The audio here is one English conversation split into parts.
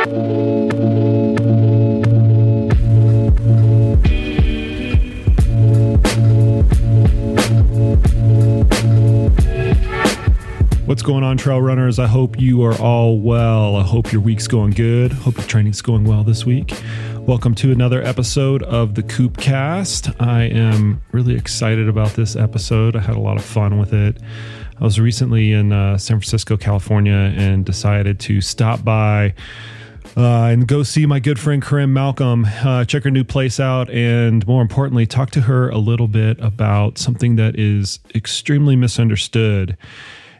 What's going on, trail runners? I hope you are all well. I hope your week's going good. Hope your training's going well this week. Welcome to another episode of the KoopCast. I am really excited about this episode. I had a lot of fun with it. I was recently in uh, San Francisco, California, and decided to stop by uh, and go see my good friend Corrine Malcolm, uh, check her new place out, and more importantly, talk to her a little bit about something that is extremely misunderstood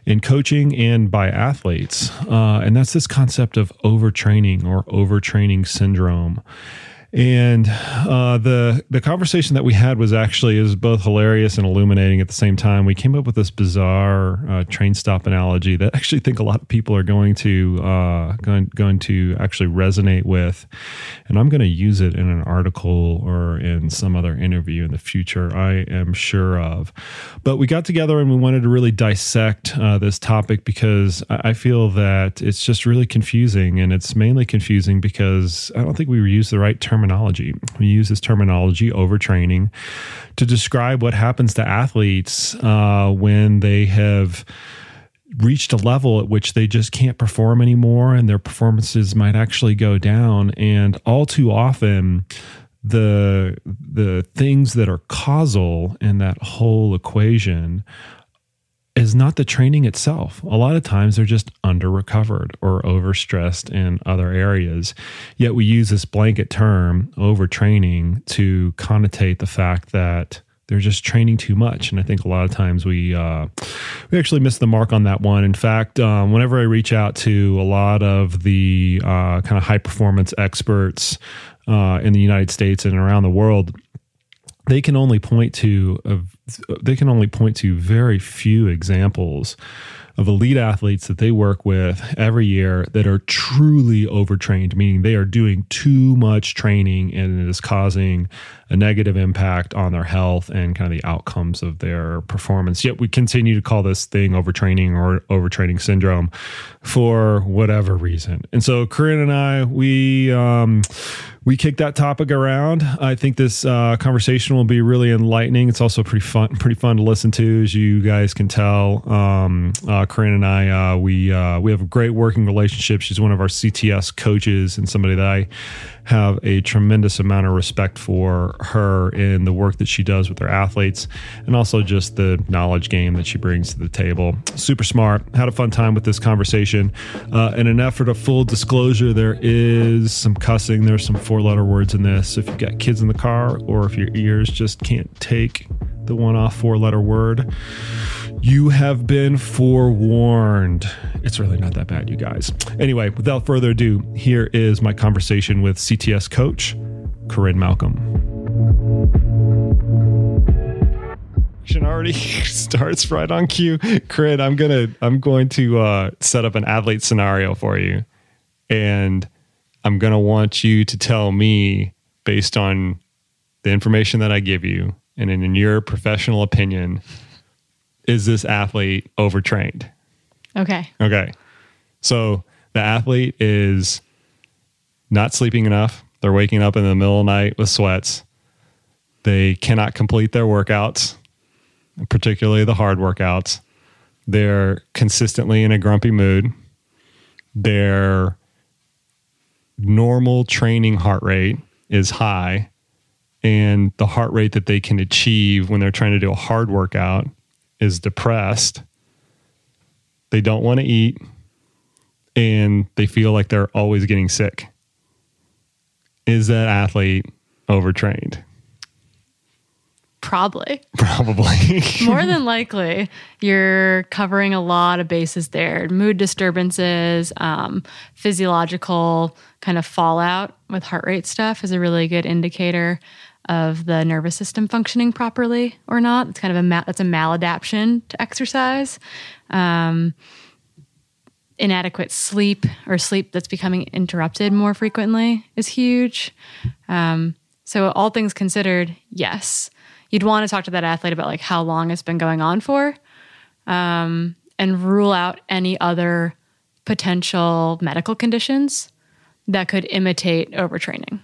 in coaching and by athletes. Uh, and that's this concept of overtraining or overtraining syndrome. And uh, the the conversation that we had was actually is both hilarious and illuminating at the same time. We came up with this bizarre uh, train stop analogy that I actually think a lot of people are going to uh, going going to actually resonate with, and I'm going to use it in an article or in some other interview in the future. I am sure of. But we got together and we wanted to really dissect uh, this topic because I feel that it's just really confusing, and it's mainly confusing because I don't think we use the right term terminology. We use this terminology, overtraining, to describe what happens to athletes uh, when they have reached a level at which they just can't perform anymore and their performances might actually go down. And all too often, the the things that are causal in that whole equation is not the training itself. A lot of times they're just under recovered or overstressed in other areas. Yet we use this blanket term, overtraining, to connotate the fact that they're just training too much. And I think a lot of times we uh, we actually miss the mark on that one. In fact, um, whenever I reach out to a lot of the uh, kind of high performance experts uh, in the United States and around the world, they can only point to a, they can only point to very few examples of elite athletes that they work with every year that are truly overtrained, meaning they are doing too much training and it is causing a negative impact on their health and kind of the outcomes of their performance. Yet we continue to call this thing overtraining or overtraining syndrome for whatever reason. And so Corrine and I, we um, we kicked that topic around. I think this uh, conversation will be really enlightening. It's also pretty fun, pretty fun to listen to, as you guys can tell. Um, uh, Corrine and I, uh, we uh, we have a great working relationship. She's one of our CTS coaches and somebody that I have a tremendous amount of respect for her in the work that she does with her athletes and also just the knowledge game that she brings to the table. Super smart. Had a fun time with this conversation. Uh, in an effort of full disclosure, there is some cussing, there's some four letter words in this. If you've got kids in the car or if your ears just can't take the one off four letter word, you have been forewarned. It's really not that bad, you guys. Anyway, without further ado, here is my conversation with CTS coach Corrine Malcolm. Already starts right on cue. Corrine, I'm gonna I'm going to uh, set up an athlete scenario for you, and I'm gonna want you to tell me based on the information that I give you, and in your professional opinion, is this athlete overtrained? Okay. Okay. So the athlete is not sleeping enough. They're waking up in the middle of the night with sweats. They cannot complete their workouts, particularly the hard workouts. They're consistently in a grumpy mood. Their normal training heart rate is high. And the heart rate that they can achieve when they're trying to do a hard workout is depressed. They don't want to eat and they feel like they're always getting sick. Is that athlete overtrained? Probably. Probably. More than likely, you're covering a lot of bases there. Mood disturbances, um, physiological kind of fallout with heart rate stuff is a really good indicator of the nervous system functioning properly or not. It's kind of a mal- that's a maladaptation to exercise. Um, inadequate sleep or sleep that's becoming interrupted more frequently is huge. Um, so all things considered, yes, you'd want to talk to that athlete about like how long it's been going on for, um, and rule out any other potential medical conditions that could imitate overtraining.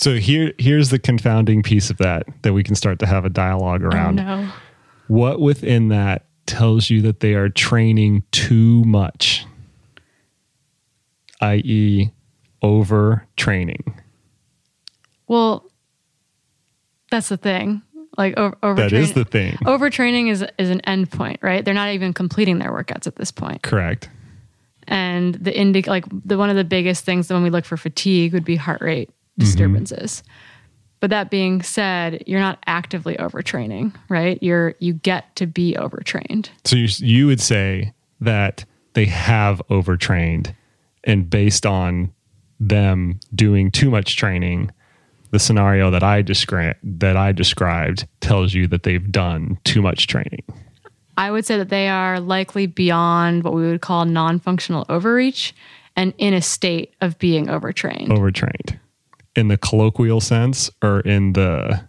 So here here's the confounding piece of that that we can start to have a dialogue oh, around. Oh, no. What within that tells you that they are training too much? i.e. overtraining. Well, that's the thing. Like over, overtraining. That is the thing. Overtraining is is an endpoint, right? They're not even completing their workouts at this point. Correct. And the indic like the one of the biggest things when we look for fatigue would be heart rate Mm-hmm. disturbances. But that being said, you're not actively overtraining, right? You're you get to be overtrained. So you, you would say that they have overtrained, and based on them doing too much training, the scenario that I described that I described tells you that they've done too much training. I would say that they are likely beyond what we would call non-functional overreach and in a state of being overtrained. Overtrained in the colloquial sense or in the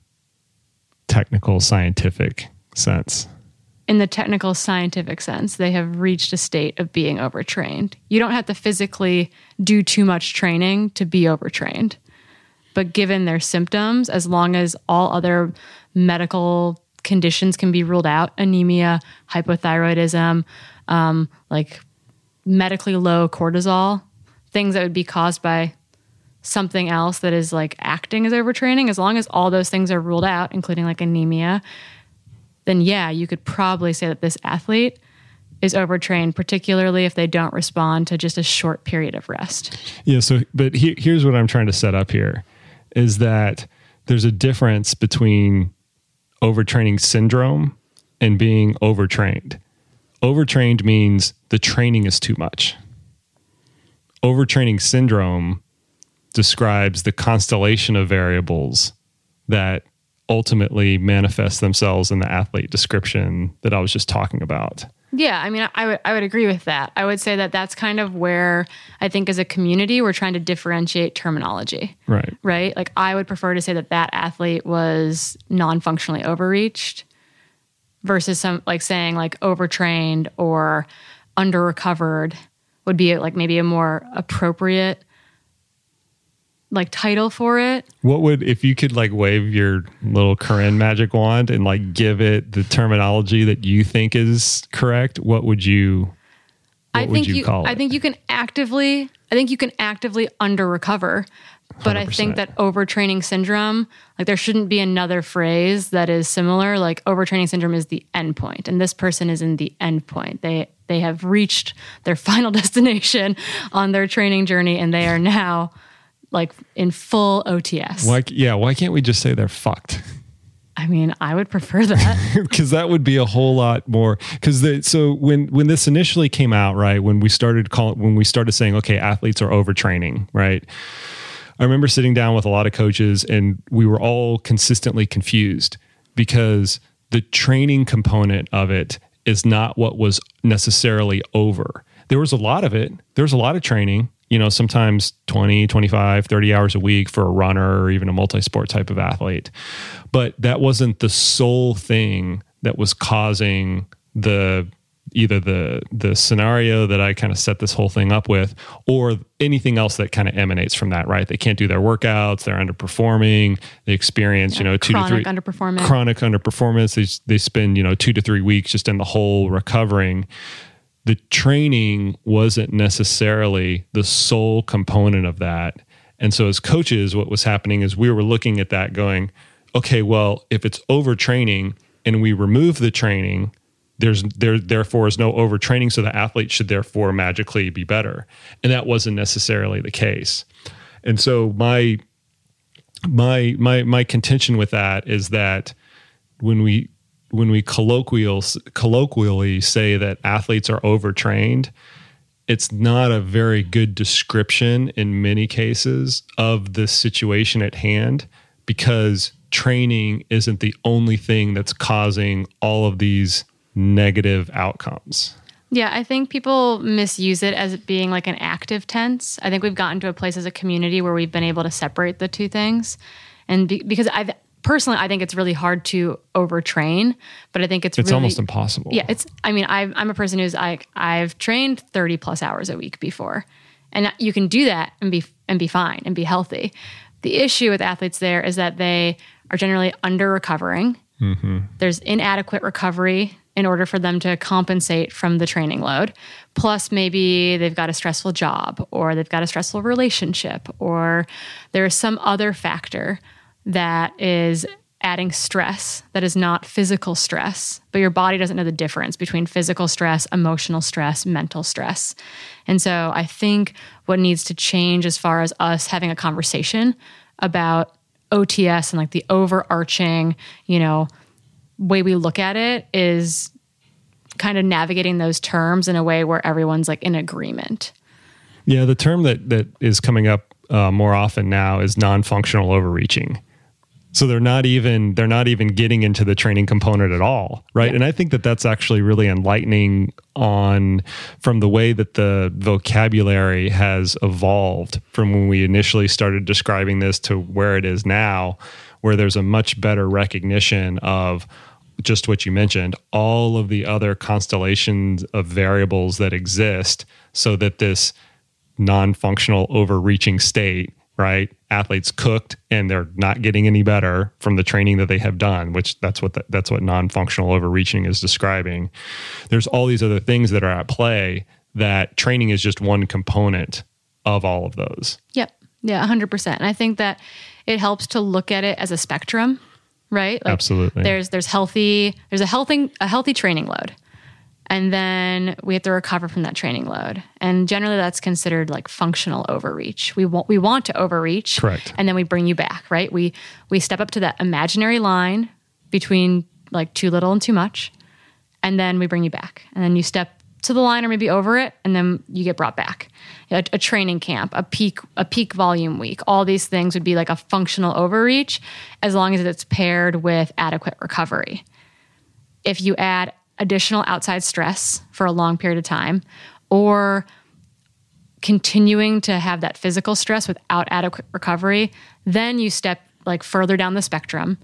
technical scientific sense. in the technical scientific sense, they have reached a state of being overtrained. You don't have to physically do too much training to be overtrained. But given their symptoms, as long as all other medical conditions can be ruled out anemia, hypothyroidism, um, like medically low cortisol, things that would be caused by something else that is like acting as overtraining, as long as all those things are ruled out, including like anemia, then yeah, you could probably say that this athlete is overtrained, particularly if they don't respond to just a short period of rest. Yeah. So, but he, here's what I'm trying to set up here is that there's a difference between overtraining syndrome and being overtrained. Overtrained means the training is too much. Overtraining syndrome describes the constellation of variables that ultimately manifest themselves in the athlete description that I was just talking about. Yeah, I mean, I would I would agree with that. I would say that that's kind of where I think as a community we're trying to differentiate terminology. Right. Right? Like I would prefer to say that that athlete was non-functionally overreached versus some like saying like overtrained or under recovered would be like maybe a more appropriate like title for it. What would if you could like wave your little Corrine magic wand and like give it the terminology that you think is correct? What would you? What I would think you, call I think you can actively I think you can actively under recover. But I 100%. think that overtraining syndrome, like there shouldn't be another phrase that is similar. Like overtraining syndrome is the end point, and this person is in the end point. They they have reached their final destination on their training journey, and they are now like in full OTS. Why? Yeah. Why can't we just say they're fucked? I mean, I would prefer that. because that would be a whole lot more because the so when when this initially came out right when we started calling when we started saying okay athletes are overtraining right i remember sitting down with a lot of coaches and we were all consistently confused because the training component of it is not what was necessarily over there was a lot of it there was a lot of training you know sometimes 20 25 30 hours a week for a runner or even a multi-sport type of athlete. But that wasn't the sole thing that was causing the either the the scenario that I kind of set this whole thing up with or anything else that kind of emanates from that right? They can't do their workouts they're underperforming they experience you know 2 to 3 underperformance. chronic underperformance they they spend you know 2 to 3 weeks just in the hole recovering the training wasn't necessarily the sole component of that. And so, as coaches, what was happening is we were looking at that going, okay, well, if it's overtraining and we remove the training, there's there therefore is no overtraining, so the athlete should therefore magically be better. And that wasn't necessarily the case. And so my my my my contention with that is that when we when we colloquial colloquially say that athletes are overtrained, it's not a very good description in many cases of the situation at hand because training isn't the only thing that's causing all of these negative outcomes. Yeah, I think people misuse it as being like an active tense. I think we've gotten to a place as a community where we've been able to separate the two things. And be, because I've personally, I think it's really hard to overtrain, but I think it's It's really, almost impossible. Yeah, it's. I mean, I've, I'm a person who's like I've trained 30 plus hours a week before, and you can do that and be and be fine and be healthy. The issue with athletes there is that they are generally under recovering. Mm-hmm. There's inadequate recovery in order for them to compensate from the training load. Plus, maybe they've got a stressful job or they've got a stressful relationship or there is some other factor that is adding stress that is not physical stress, but your body doesn't know the difference between physical stress, emotional stress, mental stress. And so I think what needs to change as far as us having a conversation about OTS and like the overarching, you know, way we look at it is kind of navigating those terms in a way where everyone's like in agreement. Yeah, the term that that is coming up uh, more often now is non-functional overreaching. So they're not even they're not even getting into the training component at all, right? Yeah. And I think that that's actually really enlightening on from the way that the vocabulary has evolved from when we initially started describing this to where it is now, where there's a much better recognition of just what you mentioned, all of the other constellations of variables that exist so that this non-functional overreaching state right athletes cooked and they're not getting any better from the training that they have done which that's what the, that's what non-functional overreaching is describing there's all these other things that are at play that training is just one component of all of those Yep. Yeah, 100%. And I think that it helps to look at it as a spectrum, right? Like Absolutely. There's there's healthy there's a healthy a healthy training load. And then we have to recover from that training load. And generally that's considered like functional overreach. We want we want to overreach Correct. and then we bring you back, right? We we step up to that imaginary line between like too little and too much and then we bring you back and then you step to the line or maybe over it and then you get brought back a, a training camp a peak a peak volume week all these things would be like a functional overreach as long as it's paired with adequate recovery if you add additional outside stress for a long period of time or continuing to have that physical stress without adequate recovery, then you step like further down the spectrum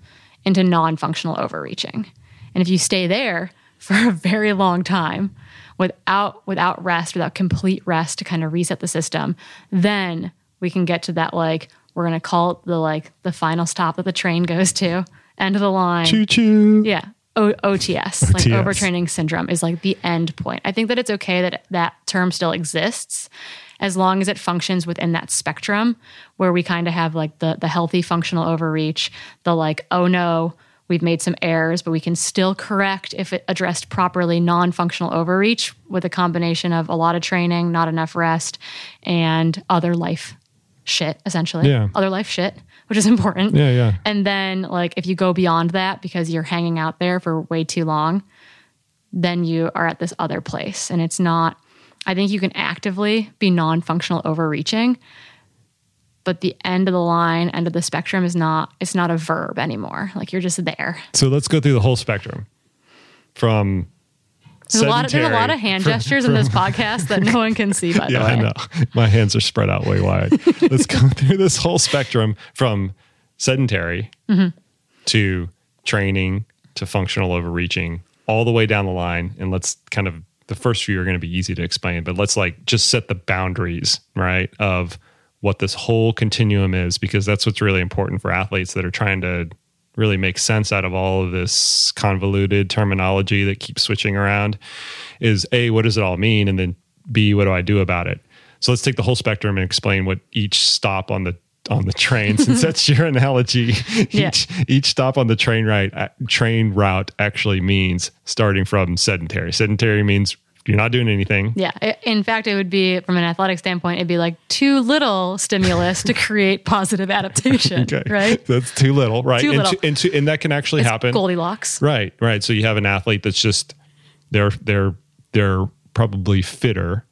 into non-functional overreaching. And if you stay there for a very long time without without rest, without complete rest to kind of reset the system, then we can get to that like we're going to call it the like the final stop that the train goes to, end of the line. choo choo Yeah. O- OTS, like overtraining syndrome, is like the end point. I think that it's okay that that term still exists as long as it functions within that spectrum where we kind of have like the the healthy functional overreach, the like, oh no, we've made some errors, but we can still correct if it addressed properly non-functional overreach with a combination of a lot of training, not enough rest, and other life shit, essentially. Yeah. Other life shit, which is important. yeah yeah And then, like, if you go beyond that because you're hanging out there for way too long, then you are at this other place. And it's not, I think you can actively be non functional overreaching, but the end of the line, end of the spectrum is not, it's not a verb anymore. Like, you're just there. so let's go through the whole spectrum from There's a lot of, there's a lot of hand from- gestures in this podcast that no one can see, by yeah, the way. I know. My hands are spread out way wide. Let's go through this whole spectrum from sedentary Mm-hmm. to training to functional overreaching, all the way down the line. And let's kind of the first few are going to be easy to explain, but let's like just set the boundaries, right, of what this whole continuum is, because that's what's really important for athletes that are trying to really make sense out of all of this convoluted terminology that keeps switching around is a what does it all mean? And then b what do i do about it? So let's take the whole spectrum and explain what each stop on the on the train since that's your analogy Yeah. each each stop on the train right uh, train route actually means starting from sedentary. Sedentary means you're not doing anything Yeah. In fact, it would be, from an athletic standpoint, it'd be like too little stimulus to create positive adaptation, okay right? that's too little right Too and, little. to- and, to- and that can actually It's happen Goldilocks. Right, right. So you have an athlete that's just they're they're they're probably fitter,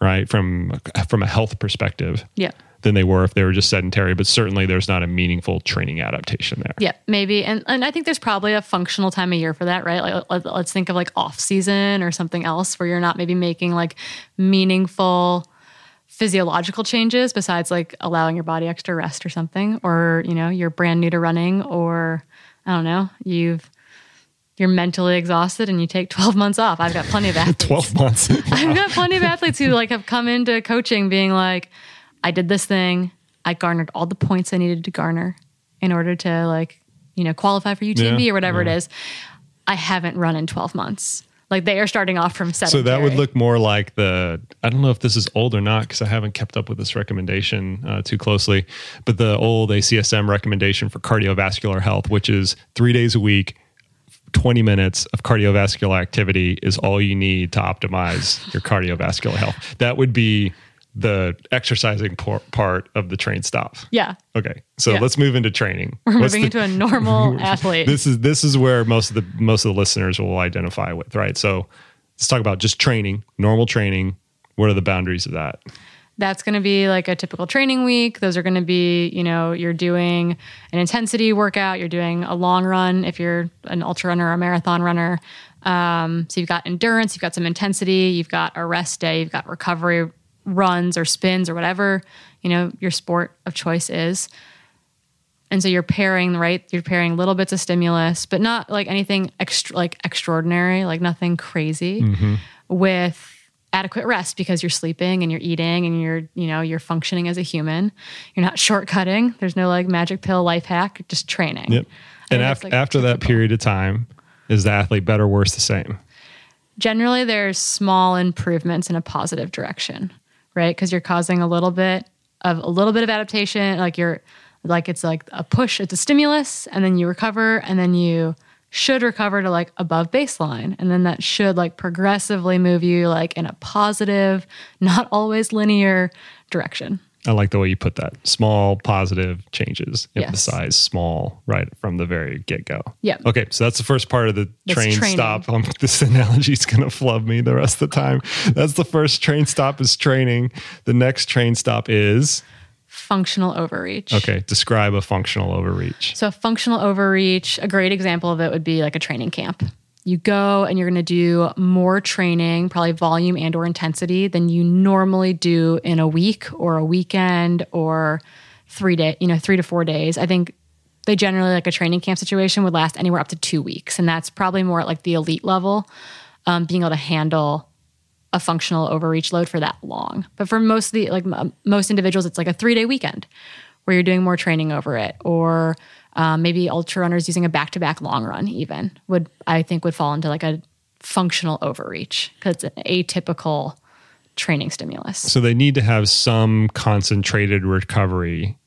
right, from from a health perspective Yeah. Than they were if they were just sedentary, but certainly there's not a meaningful training adaptation there. Yeah, maybe. And and I think there's probably a functional time of year for that, right? Like let, let's think of like off season or something else where you're not maybe making like meaningful physiological changes besides like allowing your body extra rest or something or, you know, you're brand new to running or I don't know, you've you're mentally exhausted and you take 12 months off. I've got plenty of athletes. 12 months. I've got plenty of athletes who like have come into coaching being like, I did this thing. I garnered all the points I needed to garner in order to like, you know, qualify for UTMB Yeah, or whatever yeah. it is. I haven't run in 12 months. Like they are starting off from seven. So that would look more like the. I don't know if this is old or not because I haven't kept up with this recommendation uh, too closely, but the old ACSM recommendation for cardiovascular health, which is three days a week, 20 minutes of cardiovascular activity is all you need to optimize your cardiovascular health. That would be the exercising por- part of the train stop. Yeah. Okay, so Yeah. let's move into training. We're What's moving the- into a normal athlete. this is this is where most of the most of the listeners will identify with, right? So let's talk about just training, normal training. What are the boundaries of that? that's going to be like a typical training week. Those are going to be, you know, you're doing an intensity workout, you're doing a long run if you're an ultra runner or a marathon runner. Um, so you've got endurance, you've got some intensity, you've got a rest day, you've got recovery runs or spins or whatever, you know, your sport of choice is. And so you're pairing, right? You're pairing little bits of stimulus, but not like anything extra, like extraordinary, like nothing crazy mm-hmm. with adequate rest because you're sleeping and you're eating and you're, you know, you're functioning as a human. You're not shortcutting. There's no like magic pill life hack, just training. Yep. And af- like, after that period of time, is the athlete better, worse, the same? generally there's small improvements in a positive direction right? Because you're causing a little bit of a little bit of adaptation like you're like it's like a push it's a stimulus and then you recover and then you should recover to like above baseline. And then that should like progressively move you like in a positive not always linear direction I like the way you put that. Small positive changes. Yes. Emphasize small right from the very get go. Yeah. Okay, so that's the first part of the That's train training. stop. Um, this analogy is going to flub me the rest of the time. That's the first train stop is training. The next train stop is functional overreach okay. Describe a functional overreach. So, a functional overreach, a great example of it would be like a training camp. You go and you're going to do more training, probably volume and or intensity than you normally do in a week or a weekend or 3 day, you know, 3 to 4 days. I think they generally like a training camp situation would last anywhere up to 2 weeks and that's probably more at like the elite level um, being able to handle a functional overreach load for that long. But for most of the like m- most individuals, it's like a three day weekend where you're doing more training over it, or um, maybe ultra runners using a back to back long run. Even would I think would fall into like a functional overreach because it's an atypical training stimulus. So they need to have some concentrated recovery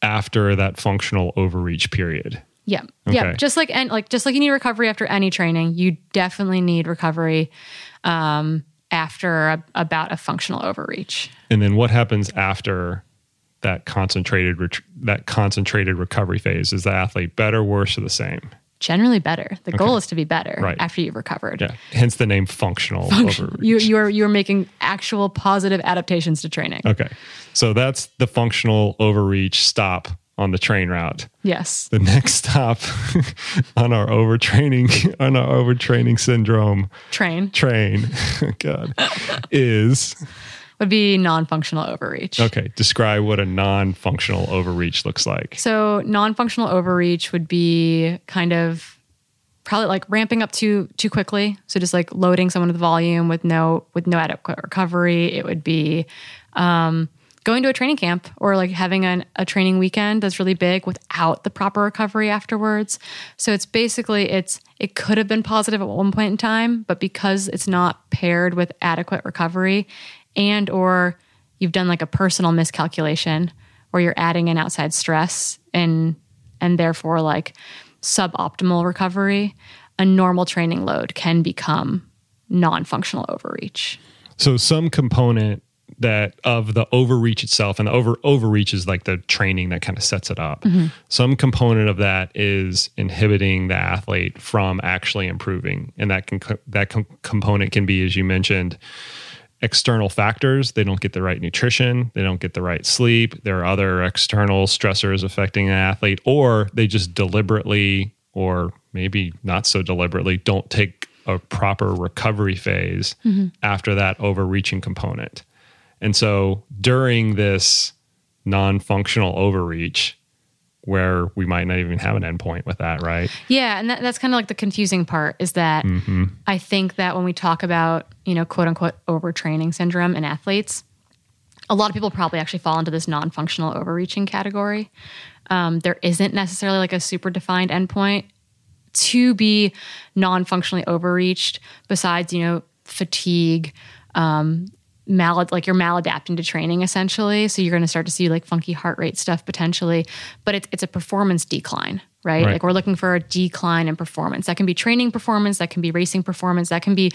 after that functional overreach period. Yeah, yeah. Just like and like just like you need recovery after any training, you definitely need recovery um, after a, about a functional overreach. And then what happens after that concentrated ret- that concentrated recovery phase? Is the athlete better, worse, or the same? Generally better. The goal is to be better Right. after you've recovered. Yeah. Hence the name functional overreach. You you are you are making actual positive adaptations to training. okay. So that's the functional overreach stop on the train route. Yes. The next stop on our overtraining on our overtraining syndrome Train train, God, is would be non-functional overreach. okay. Describe what a non-functional overreach looks like. So non-functional overreach would be kind of probably like ramping up too too quickly. So just like loading someone with volume with no with no adequate recovery. It would be um, going to a training camp or like having an, a training weekend that's really big without the proper recovery afterwards. So it's basically it's it could have been positive at one point in time, but because it's not paired with adequate recovery and or you've done like a personal miscalculation or you're adding in outside stress and and therefore like suboptimal recovery, a normal training load can become non-functional overreach. So some component that of the overreach itself, and the over overreach is like the training that kind of sets it up. Mm-hmm. Some component of that is inhibiting the athlete from actually improving, and that can that com- component can be, as you mentioned, external factors. They don't get the right nutrition, they don't get the right sleep. There are other external stressors affecting an athlete, or they just deliberately, or maybe not so deliberately, don't take a proper recovery phase mm-hmm. after that overreaching component. And so during this non functional overreach, where we might not even have an endpoint with that, right? Yeah, and that, that's kind of like the confusing part is that I think that when we talk about, you know, quote unquote overtraining syndrome in athletes, a lot of people probably actually fall into this non-functional overreaching category. Um, there isn't necessarily like a super defined endpoint to be non-functionally overreached besides you know fatigue um, mal like you're maladapting to training essentially. So you're going to start to see like funky heart rate stuff potentially but it's, it's a performance decline right? Right. like we're looking for a decline in performance. That can be training performance that can be racing performance that can be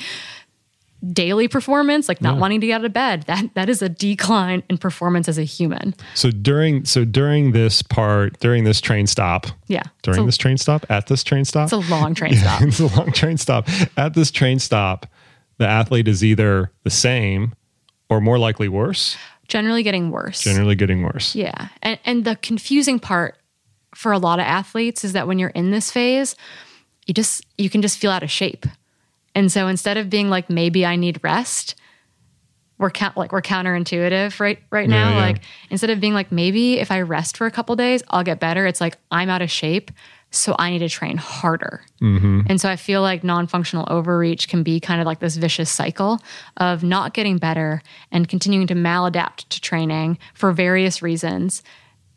daily performance like not wanting to get out of bed. That that is a decline in performance as a human. So during so during this part during this train stop yeah. during a, this train stop at this train stop? It's a long train stop. It's a long train stop. At this train stop the athlete is either the same or more likely worse generally getting worse generally getting worse Yeah. And and the confusing part for a lot of athletes is that when you're in this phase, you just you can just feel out of shape. And so instead of being like maybe I need rest, we're count like we're counterintuitive right right now. Yeah, yeah. Like instead of being like maybe if I rest for a couple days, I'll get better. It's like I'm out of shape, so I need to train harder. Mm-hmm. And so I feel like non-functional overreach can be kind of like this vicious cycle of not getting better and continuing to maladapt to training for various reasons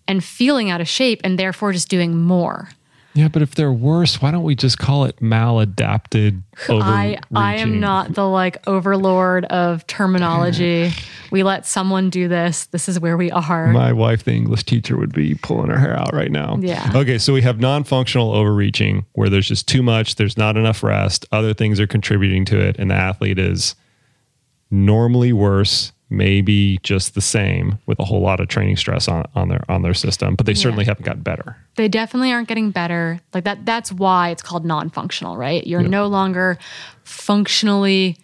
and feeling out of shape and therefore just doing more. Yeah but if they're worse why don't we just call it maladapted I I am not the like overlord of terminology. we let someone do this. This is where we are. My wife, the English teacher, would be pulling her hair out right now. Yeah. Okay, so we have non functional overreaching where there's just too much, there's not enough rest, other things are contributing to it, and the athlete is normally worse, maybe just the same with a whole lot of training stress on, on their on their system, but they certainly haven't gotten better. they definitely aren't getting better. Like that that's why it's called non-functional, right? You're Yeah. no longer functionally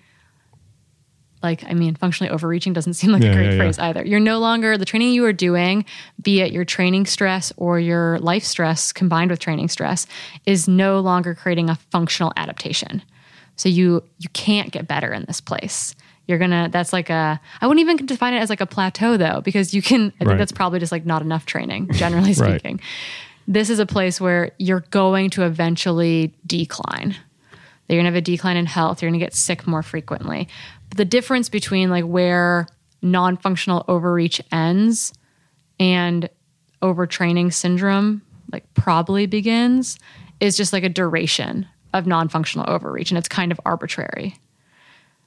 like I mean functionally overreaching doesn't seem like Yeah, a great yeah, yeah. phrase either. You're no longer the training you are doing, be it your training stress or your life stress combined with training stress is no longer creating a functional adaptation. So you you can't get better in this place. You're gonna that's like a I wouldn't even define it as like a plateau though, because you can I think Right. that's probably just like not enough training, generally Right. speaking this is a place where you're going to eventually decline. You're to have a decline in health. You're to get sick more frequently. But the difference between like where non-functional overreach ends and overtraining syndrome like probably begins is just like a duration of non-functional overreach and it's kind of arbitrary.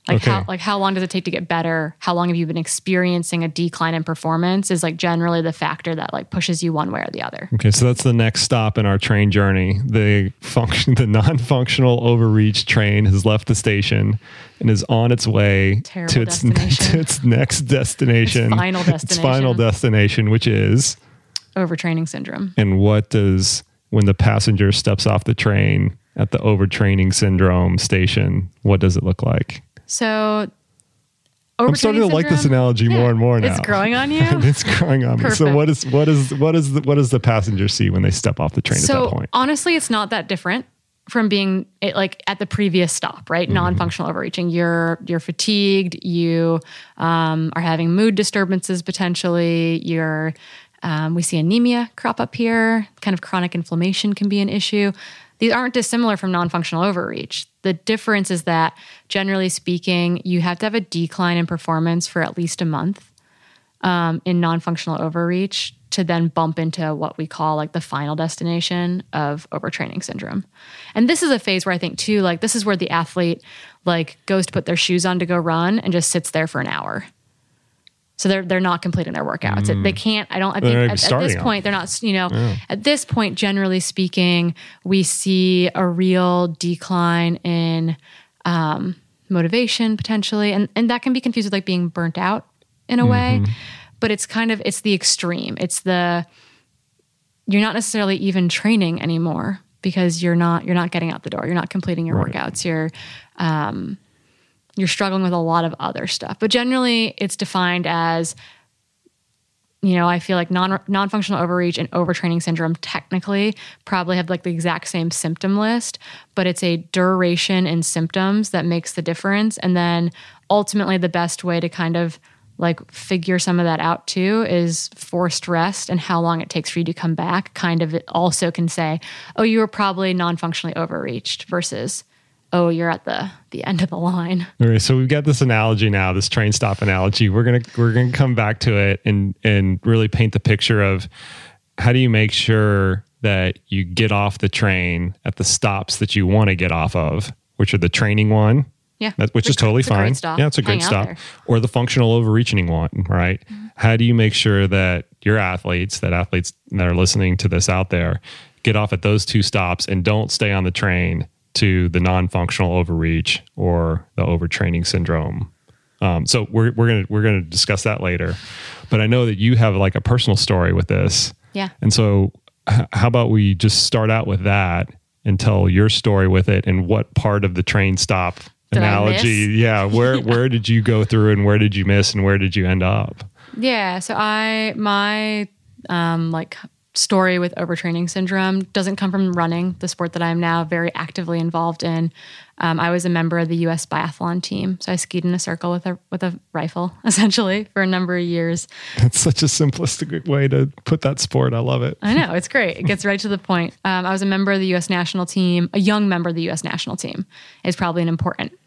Like Okay. how like how long does it take to get better? How long have you been experiencing a decline in performance is like generally the factor that like pushes you one way or the other. Okay, so that's the next stop in our train journey. The function, the non-functional overreach train has left the station and is on its way Terrible to its, to its next destination. Its final Its final destination. destination, which is Overtraining syndrome. and what does when the passenger steps off the train at the overtraining syndrome station? What does it look like? So I'm starting to overtraining like this syndrome- analogy more Yeah, and more now. It's growing on you. it's growing on me. So what is what is what is the, what does the passenger see when they step off the train at that point? honestly, it's not that different from being it, like at the previous stop, right? Mm-hmm. Non-functional overreaching. You're you're fatigued. You um, are having mood disturbances potentially. You're um, we see anemia crop up here. Kind of chronic inflammation can be an issue. These aren't dissimilar from non-functional overreach. The difference is that generally speaking, you have to have a decline in performance for at least a month um, in non-functional overreach to then bump into what we call like the final destination of overtraining syndrome. And this is a phase where I think too, like this is where the athlete like goes to put their shoes on to go run and just sits there for an hour. So they're they're not completing their workouts. They can't. I don't. I think at, at this point they're not. You know, at this point, generally speaking, we see a real decline in um, motivation potentially, and and that can be confused with like being burnt out in a way. But it's kind of it's the extreme. It's the you're not necessarily even training anymore because you're not you're not getting out the door. You're not completing your Right. workouts. You're um, you're struggling with a lot of other stuff. But generally, it's defined as you know, I feel like non non-functional overreach and overtraining syndrome technically probably have like the exact same symptom list, but it's a duration in symptoms that makes the difference. And then ultimately the best way to kind of like figure some of that out too is forced rest and how long it takes for you to come back. Kind of also can say, oh, you were probably non-functionally overreached versus oh, you're at the the end of the line. All right, so we've got this analogy now, this train stop analogy. We're gonna we're gonna come back to it and and really paint the picture of how do you make sure that you get off the train at the stops that you want to get off of, which are the training one, Yeah. that, which is totally great fine. Yeah, it's a great Hang out stop. there. Or the functional overreaching one, right? Mm-hmm. How do you make sure that your athletes, that athletes that are listening to this out there, get off at those two stops and don't stay on the train to the non-functional overreach or the overtraining syndrome? Um, so we're we're gonna we're gonna discuss that later. But I know that you have like a personal story with this. Yeah. And so, h- how about we just start out with that and tell your story with it and what part of the train stop Did analogy? Yeah, where where did you go through and where did you miss and where did you end up? Yeah. So I my um like story with overtraining syndrome doesn't come from running, the sport that I'm now very actively involved in. Um, I was a member of the U.S. biathlon team, so I skied in a circle with a with a rifle, essentially, for a number of years. That's such a simplistic way to put that sport. I love it. I know it's great. It gets right to the point. Um, I was a member of the U.S. national team, a young member of the U.S. national team, is probably an important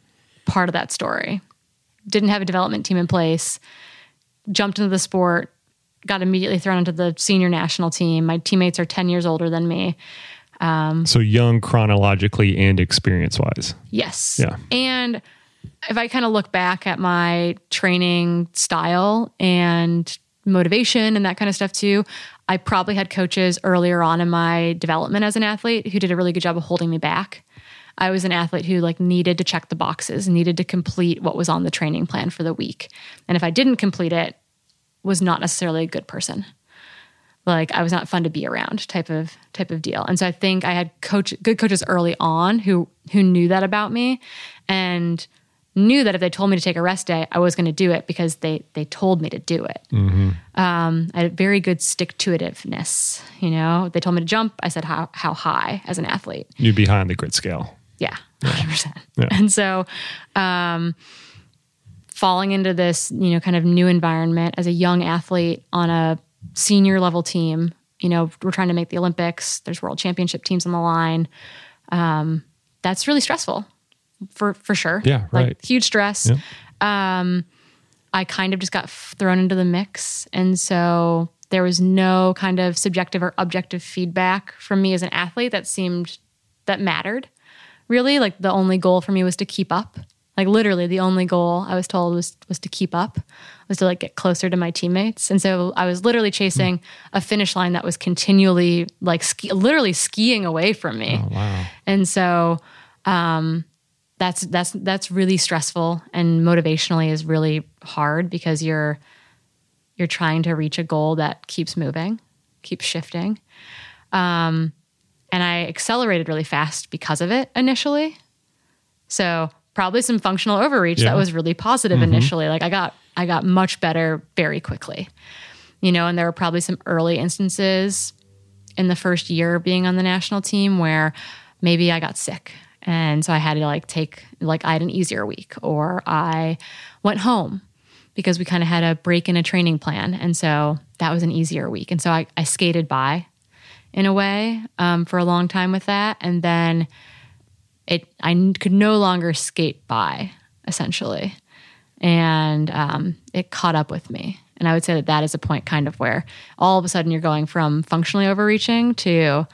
part of that story. Didn't have a development team in place. Jumped into the sport. Got immediately thrown into the senior national team. My teammates are ten years older than me. Um, so young chronologically and experience wise. Yes. Yeah. And if I kind of look back at my training style and motivation and that kind of stuff too, I probably had coaches earlier on in my development as an athlete who did a really good job of holding me back. I was an athlete who like needed to check the boxes, needed to complete what was on the training plan for the week. And if I didn't complete it, was not necessarily a good person like I was not fun to be around type of type of deal. And so I think I had coach good coaches early on who who knew that about me and knew that if they told me to take a rest day, I was going to do it because they they told me to do it. Um, I had very good stick to itiveness. You know, they told me to jump. I said how how high as an athlete. You'd be high on the grit scale. Yeah, hundred percent. Yeah. And so, um, falling into this, you know, kind of new environment as a young athlete on a senior level team, you know, we're trying to make the Olympics. There's world championship teams on the line. Um, that's really stressful, for for sure. Yeah, like right. huge stress. Um, I kind of just got f- thrown into the mix, and so there was no kind of subjective or objective feedback from me as an athlete that seemed that mattered really like the only goal for me was to keep up like literally the only goal i was told was was to keep up was to like get closer to my teammates and so i was literally chasing a finish line that was continually like ski, literally skiing away from me Oh, wow. and so um, that's that's that's really stressful and motivationally is really hard because you're you're trying to reach a goal that keeps moving, keeps shifting. Um, and I accelerated really fast because of it initially. So probably some functional overreach Yeah. that was really positive initially. Like I got I got much better very quickly. You know, and there were probably some early instances in the first year being on the national team where maybe I got sick and so I had to like take like I had an easier week or I went home because we kind of had a break in a training plan and so that was an easier week and so I, I skated by in a way um, for a long time with that and then it I could no longer skate by essentially. And um, it caught up with me. And i would say that that is a point kind of where all of a sudden you're going from functionally overreaching to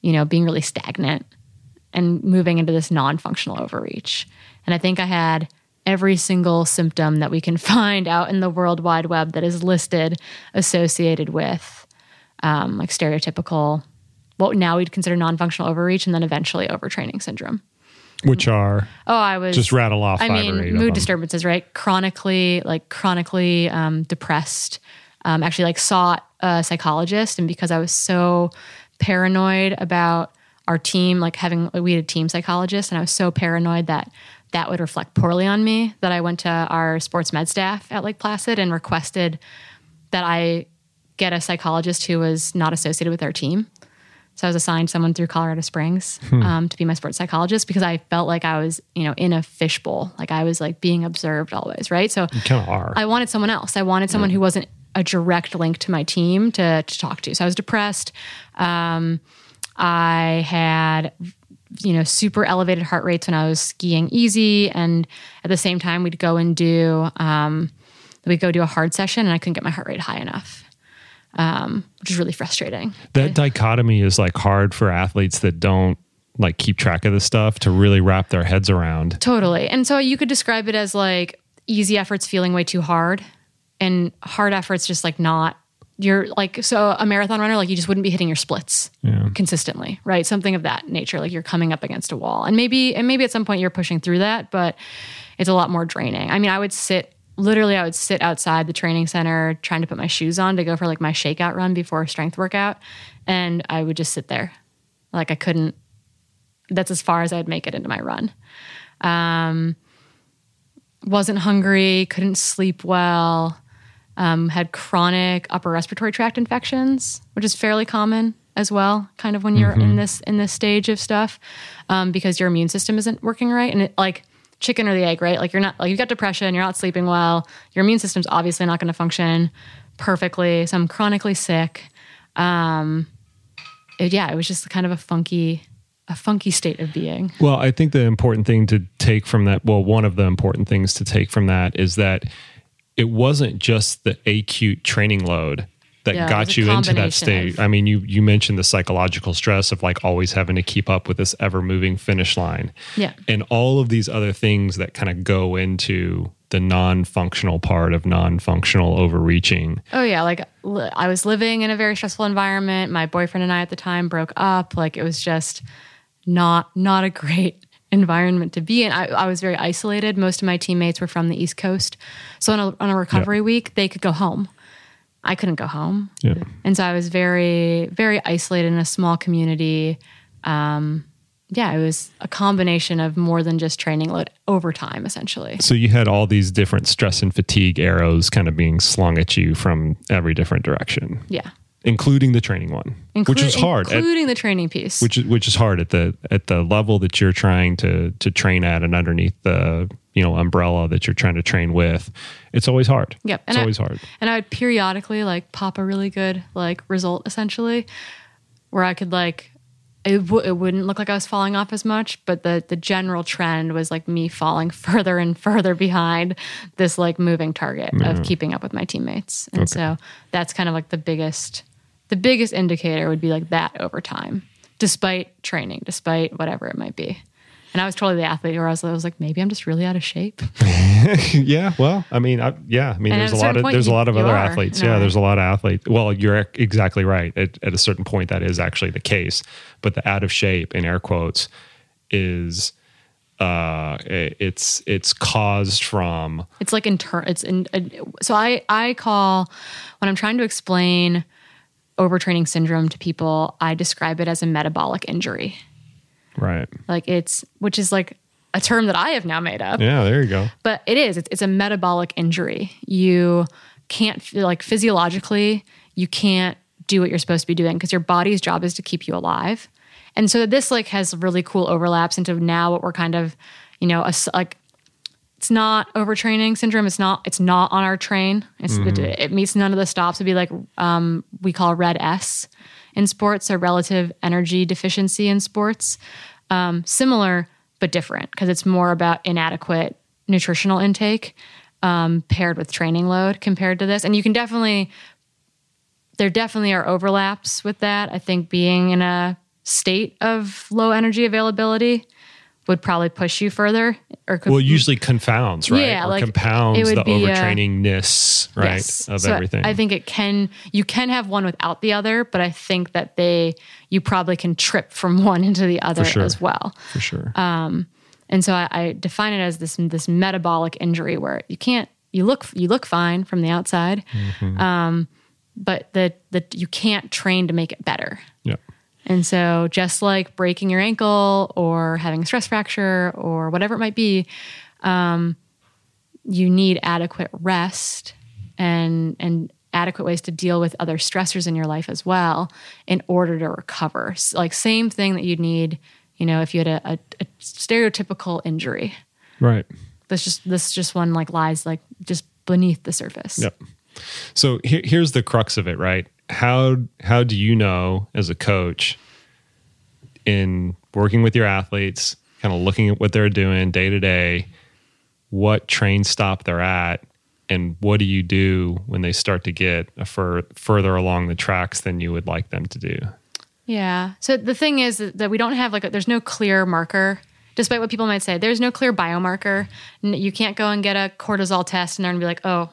you know being really stagnant and moving into this non-functional overreach. And i think i had every single symptom that we can find out in the world wide web that is listed associated with um, like stereotypical what now we'd consider non-functional overreach and then eventually overtraining syndrome Which are oh i was just rattle off I mean, mood disturbances, right? Chronically, like chronically um, depressed. Um, actually, like sought a psychologist, and because I was so paranoid about our team, like having we had a team psychologist, and I was so paranoid that that would reflect poorly on me, that I went to our sports med staff at Lake Placid and requested that I get a psychologist who was not associated with our team. So I was assigned someone through Colorado Springs um, to be my sports psychologist because I felt like I was, you know, in a fishbowl, like I was like being observed always, right? So kind of are. I wanted someone else. I wanted someone who wasn't a direct link to my team to, to talk to. So I was depressed. Um, I had you know, super elevated heart rates when I was skiing easy. And at the same time, we'd go and do, um, we'd go do a hard session and I couldn't get my heart rate high enough, um, which is really frustrating. That dichotomy is like hard for athletes that don't like keep track of this stuff to really wrap their heads around. Totally. And so you could describe it as like easy efforts feeling way too hard and hard efforts just like not you're like so a marathon runner like you just wouldn't be hitting your splits Yeah. consistently right something of that nature like you're coming up against a wall and maybe and maybe at some point you're pushing through that but it's a lot more draining i mean i would sit literally i would sit outside the training center trying to put my shoes on to go for like my shakeout run before a strength workout and i would just sit there. Like i couldn't that's as far as i'd make it into my run. Um wasn't hungry couldn't sleep well um, had chronic upper respiratory tract infections, which is fairly common as well, kind of when you're in this in this stage of stuff, um, because your immune system isn't working right, and it, like chicken or the egg, right? Like you're not like you've got depression, you're not sleeping well, your immune system's obviously not going to function perfectly. So I'm chronically sick. Um, it- yeah, it was just kind of a funky, a funky state of being. Well, I think the important thing to take from that, well, one of the important things to take from that is that it wasn't just the acute training load that Yeah, got you into that state. of- I mean, you you mentioned the psychological stress of like always having to keep up with this ever moving finish line. Yeah. And all of these other things that kind of go into the non-functional part of non-functional overreaching. Oh yeah, like li- I was living in a very stressful environment. My boyfriend and I at the time broke up. Like it was just not not a great environment to be in. I, I was very isolated. Most of my teammates were from the East Coast, so on a, on a recovery week they could go home. I couldn't go home, Yeah. and so I was very very isolated in a small community. Um, yeah, it was a combination of more than just training load over time, essentially. So you had all these different stress and fatigue arrows kind of being slung at you from every different direction, Yeah, including the training one, which is hard. at- including the training piece. which is which is hard at the at the level that you're trying to to train at and underneath the you know umbrella that you're trying to train with it's always hard Yep. it's I- always hard And I would periodically like pop a really good like result essentially where I could like it, w- it wouldn't look like I was falling off as much, but the the general trend was like me falling further and further behind this like moving target of keeping up with my teammates. And so that's kind of like the biggest the biggest indicator would be like that over time, despite training, despite whatever it might be. And I was totally the athlete where I was, I was like, maybe I'm just really out of shape. yeah well i mean I, yeah i mean And there's a lot of there's a lot of other are, athletes yeah way. there's a lot of athletes well you're exactly right at, at a certain point that is actually the case but the out of shape in air quotes is uh it- it's it's caused from It's like internal It's in. Uh, so I I call when I'm trying to explain overtraining syndrome to people, I describe it as a metabolic injury. right Like it's which is like a term that I have now made up, yeah there you go but it is. It's, it's a metabolic injury. You can't feel like physiologically you can't do what you're supposed to be doing because your body's job is to keep you alive. And so this like has really cool overlaps into now what we're kind of, you know, a like it's not overtraining syndrome. It's not. It's not on our train. It's, it, it meets none of the stops. It'd be like um, we call RED-S in sports, so relative energy deficiency in sports. Um, similar but different because it's more about inadequate nutritional intake um, paired with training load compared to this. And you can definitely there definitely are overlaps with that. I think being in a state of low energy availability would probably push you further or could well usually confounds right Yeah, or like, compounds the uh, overtrainingness right Yes. of So everything I think it can you can have one without the other, but I think that they you probably can trip from one into the other sure. as well. for sure um, And so I, I define it as this this metabolic injury where you can't you look you look fine from the outside, Mm-hmm. um, but the the you can't train to make it better. And so, just like breaking your ankle or having a stress fracture or whatever it might be, um, you need adequate rest and and adequate ways to deal with other stressors in your life as well in order to recover. S- Like same thing that you'd need, you know, if you had a, a, a stereotypical injury. right This just this just one like lies like just beneath the surface. Yep. So here, here's the crux of it, right? How how do you know as a coach in working with your athletes, kind of looking at what they're doing day to day, what train stop they're at, and what do you do when they start to get a fur, further along the tracks than you would like them to do? Yeah. So the thing is that we don't have like a, there's no clear marker. Despite what people might say, there's no clear biomarker. You can't go and get a cortisol test and gonna be like, oh,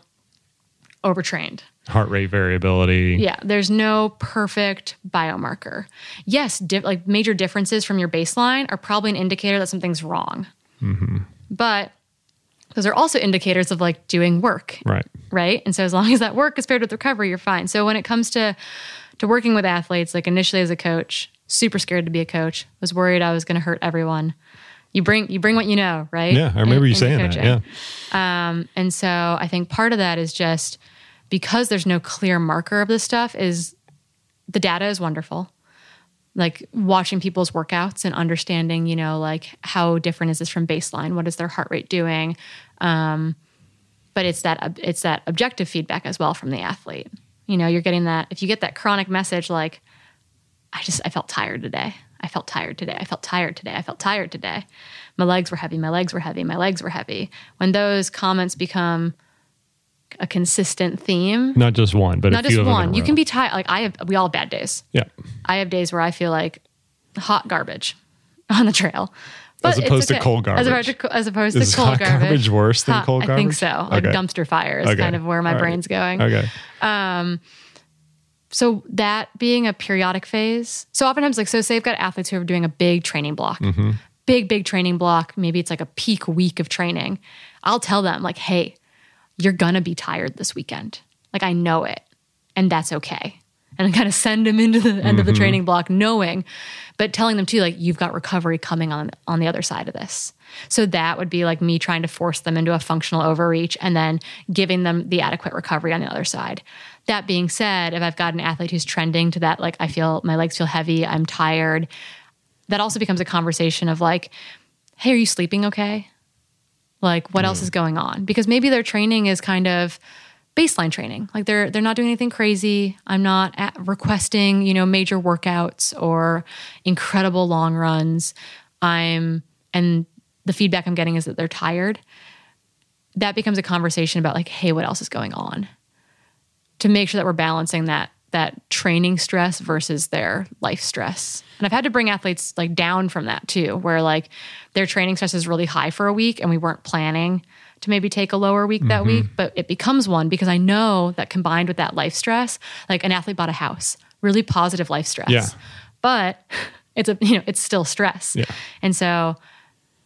overtrained. Heart rate variability. Yeah, there's no perfect biomarker. Yes, di- like major differences from your baseline are probably an indicator that something's wrong. Mm-hmm. But those are also indicators of like doing work Right. right? And so as long as that work is paired with recovery, you're fine. So when it comes to to working with athletes, like initially as a coach, super scared to be a coach, was worried I was going to hurt everyone. You bring you bring what you know, right? Yeah, I remember In- you saying that. Yeah. Um, and so I think part of that is just because there's no clear marker of this stuff is the data is wonderful. Like watching people's workouts and understanding, you know, like how different is this from baseline? What is their heart rate doing? Um, but it's that it's that objective feedback as well from the athlete. You know, you're getting that if you get that chronic message like, I just I felt tired today. I felt tired today. I felt tired today. I felt tired today. My legs were heavy. My legs were heavy. My legs were heavy. When those comments become a consistent theme, Not just one, but not a few just one, you can be tired. Like I have, we all have bad days. Yeah. I have days where I feel like hot garbage on the trail. But As opposed to okay. cold As garbage. opposed to, as opposed Is to cold hot garbage. garbage worse than Hot- cold I think so. Like Okay. dumpster fire is Okay. kind of where my All right. brain's going. Okay. Um, so that being a periodic phase. So oftentimes, like, so say I've got athletes who are doing a big training block, Mm-hmm. big, big training block. Maybe it's like a peak week of training. I'll tell them, like, hey, you're gonna be tired this weekend. Like, I know it, and that's okay. And I kind of send them into the end of the mm-hmm. training block, knowing, but telling them too, like, you've got recovery coming on on the other side of this. So that would be like me trying to force them into a functional overreach and then giving them the adequate recovery on the other side. That being said, if I've got an athlete who's trending to that, like I feel my legs feel heavy, I'm tired, that also becomes a conversation of like, hey, are you sleeping okay? Like, what else mm. is going on? Because maybe their training is kind of baseline training. Like they're they're not doing anything crazy. I'm not at requesting, you know, major workouts or incredible long runs. I'm and the feedback I'm getting is that they're tired. That becomes a conversation about like, hey, what else is going on? To make sure that we're balancing that that training stress versus their life stress. And I've had to bring athletes like down from that too, where like their training stress is really high for a week and we weren't planning to maybe take a lower week that mm-hmm. week, but it becomes one because I know that combined with that life stress, like an athlete bought a house, really positive life stress. Yeah. But it's a you know, it's still stress. Yeah. And so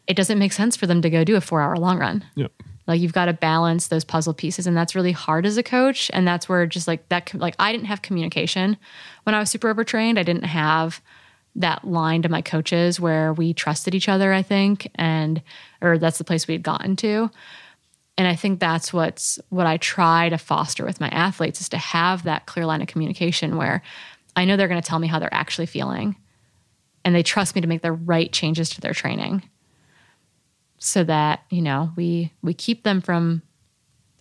it doesn't make sense for them to go do a 4-hour long run. Yep. Like you've got to balance those puzzle pieces, and that's really hard as a coach. And that's where just like that, like I didn't have communication when I was super overtrained. I didn't have that line to my coaches where we trusted each other. I think, and or that's the place we had gotten to. And I think that's what's what I try to foster with my athletes is to have that clear line of communication where I know they're going to tell me how they're actually feeling, and they trust me to make the right changes to their training so that you know we we keep them from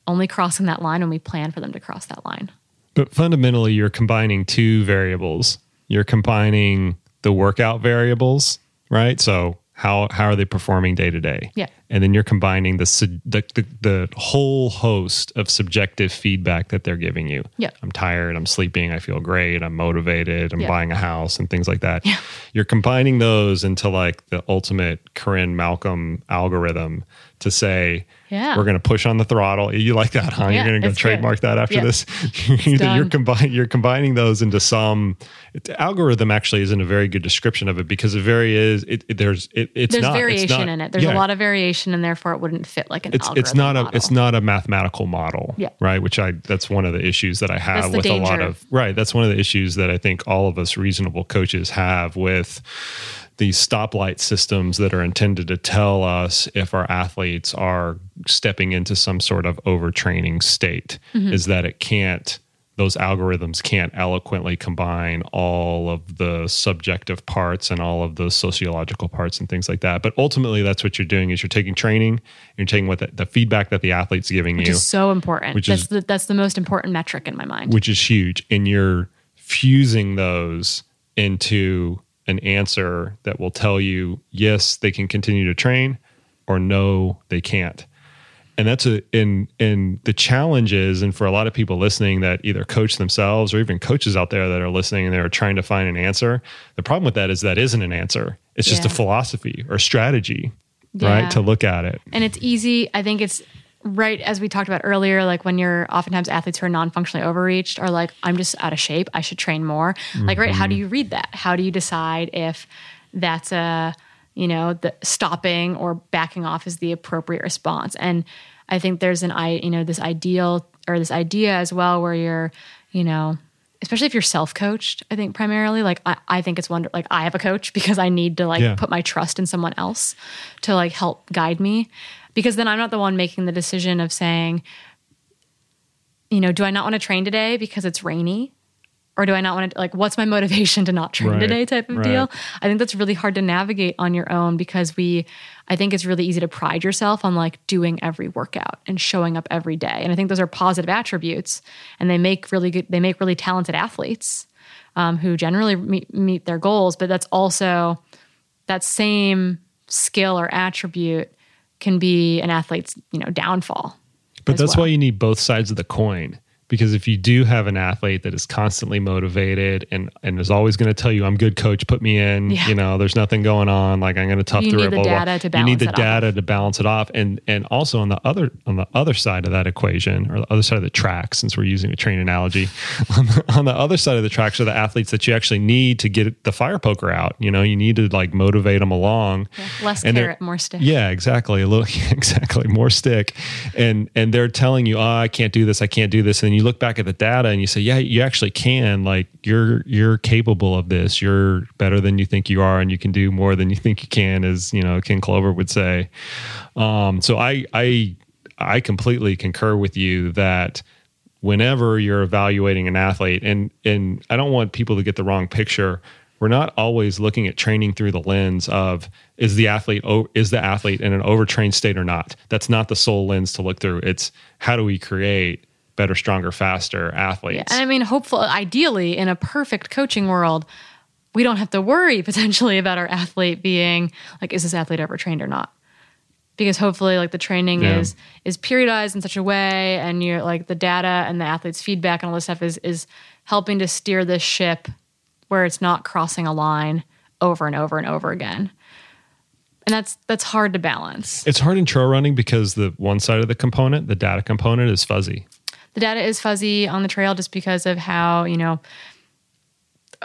only crossing that line when we plan for them to cross that line But fundamentally, you're combining two variables. You're combining the workout variables, right? So how how are they performing day to day? Yeah. And then you're combining the, the the the whole host of subjective feedback that they're giving you. Yeah. I'm tired. I'm sleeping. I feel great. I'm motivated. I'm Yeah. buying a house and things like that. Yeah. You're combining those into like the ultimate Corrine Malcolm algorithm to say, Yeah. we're going to push on the throttle. You like that, huh? Yeah, you're going to go it's good. trademark that after Yeah. this. you're combining you're combining those into some it, algorithm. Actually, isn't a very good description of it because it very is. It, it- there's it, it's there's not, it's variation not- in it there's yeah, a lot of variation and therefore it wouldn't fit like an It's algorithm it's not a it's not a mathematical model, Yeah. right? Which I that's one of the issues that I have with a lot of right. That's one of the issues that I think all of us reasonable coaches have with these stoplight systems that are intended to tell us if our athletes are stepping into some sort of overtraining state Mm-hmm. is that it can't those algorithms can't eloquently combine all of the subjective parts and all of the sociological parts and things like that. But ultimately that's what you're doing is you're taking training you're taking what the, the feedback that the athlete's giving which you is so important. Which that's is- the that's the most important metric in my mind. which is huge. And you're fusing those into an answer that will tell you yes they can continue to train or no they can't and that's a in in the challenge is and for a lot of people listening that either coach themselves or even coaches out there that are listening and they're trying to find an answer the problem with that is that isn't an answer it's just a philosophy or strategy Yeah. right to look at it And it's easy. I think it's right as we talked about earlier, like when you're oftentimes athletes who are non functionally overreached are like, I'm just out of shape. I should train more. Like, right, how do mm-hmm. you read that? How do you decide if that's a, you know, the stopping or backing off is the appropriate response? And I think there's an I, you know, this ideal or this idea as well where you're, you know, especially if you're self-coached i think primarily like i, I think it's wonder like i have a coach because i need to like Yeah. put my trust in someone else to like help guide me because then i'm not the one making the decision of saying you know do i not want to train today because it's rainy? Or do i not want to like what's my motivation to not train Right, today type of right. deal i think that's really hard to navigate on your own because we i think it's really easy to pride yourself on like doing every workout and showing up every day. And i think those are positive attributes and they make really good they make really talented athletes um, who generally meet, meet their goals but that's also that same skill or attribute can be an athlete's you know downfall But that's well. why you need both sides of the coin. Because if you do have an athlete that is constantly motivated and and is always going to tell you, "I'm good, coach, put me in," Yeah. you know, there's nothing going on, like I'm going to tough You through need it. the data to You need the balance it off. data to balance it off, and and also on the other on the other side of that equation, or the other side of the track, since we're using a train analogy, on the, on the other side of the tracks are the athletes that you actually need to get the fire poker out. You know, you need to like motivate them along. less And carrot more stick Yeah, exactly. A little exactly more stick, and and they're telling you, oh, I can't do this, I can't do this, and you look back at the data and you say, yeah, you actually can. Like you're you're capable of this. You're better than you think you are, and you can do more than you think you can, as you know Ken Clover would say. Um, so I I I completely concur with you that whenever you're evaluating an athlete and and I don't want people to get the wrong picture we're not always looking at training through the lens of is the athlete is the athlete in an overtrained state or not that's not the sole lens to look through it's how do we create better stronger faster athletes And I mean, hopefully, ideally, in a perfect coaching world, we don't have to worry potentially about our athlete being like, is this athlete ever trained or not? Because hopefully, like the training Yeah. is is periodized in such a way, and you're like the data and the athlete's feedback and all this stuff is is helping to steer this ship where it's not crossing a line over and over and over again. And that's that's hard to balance. it's hard in trail running because the one side of the component the data component is fuzzy the data is fuzzy on the trail just because of how you know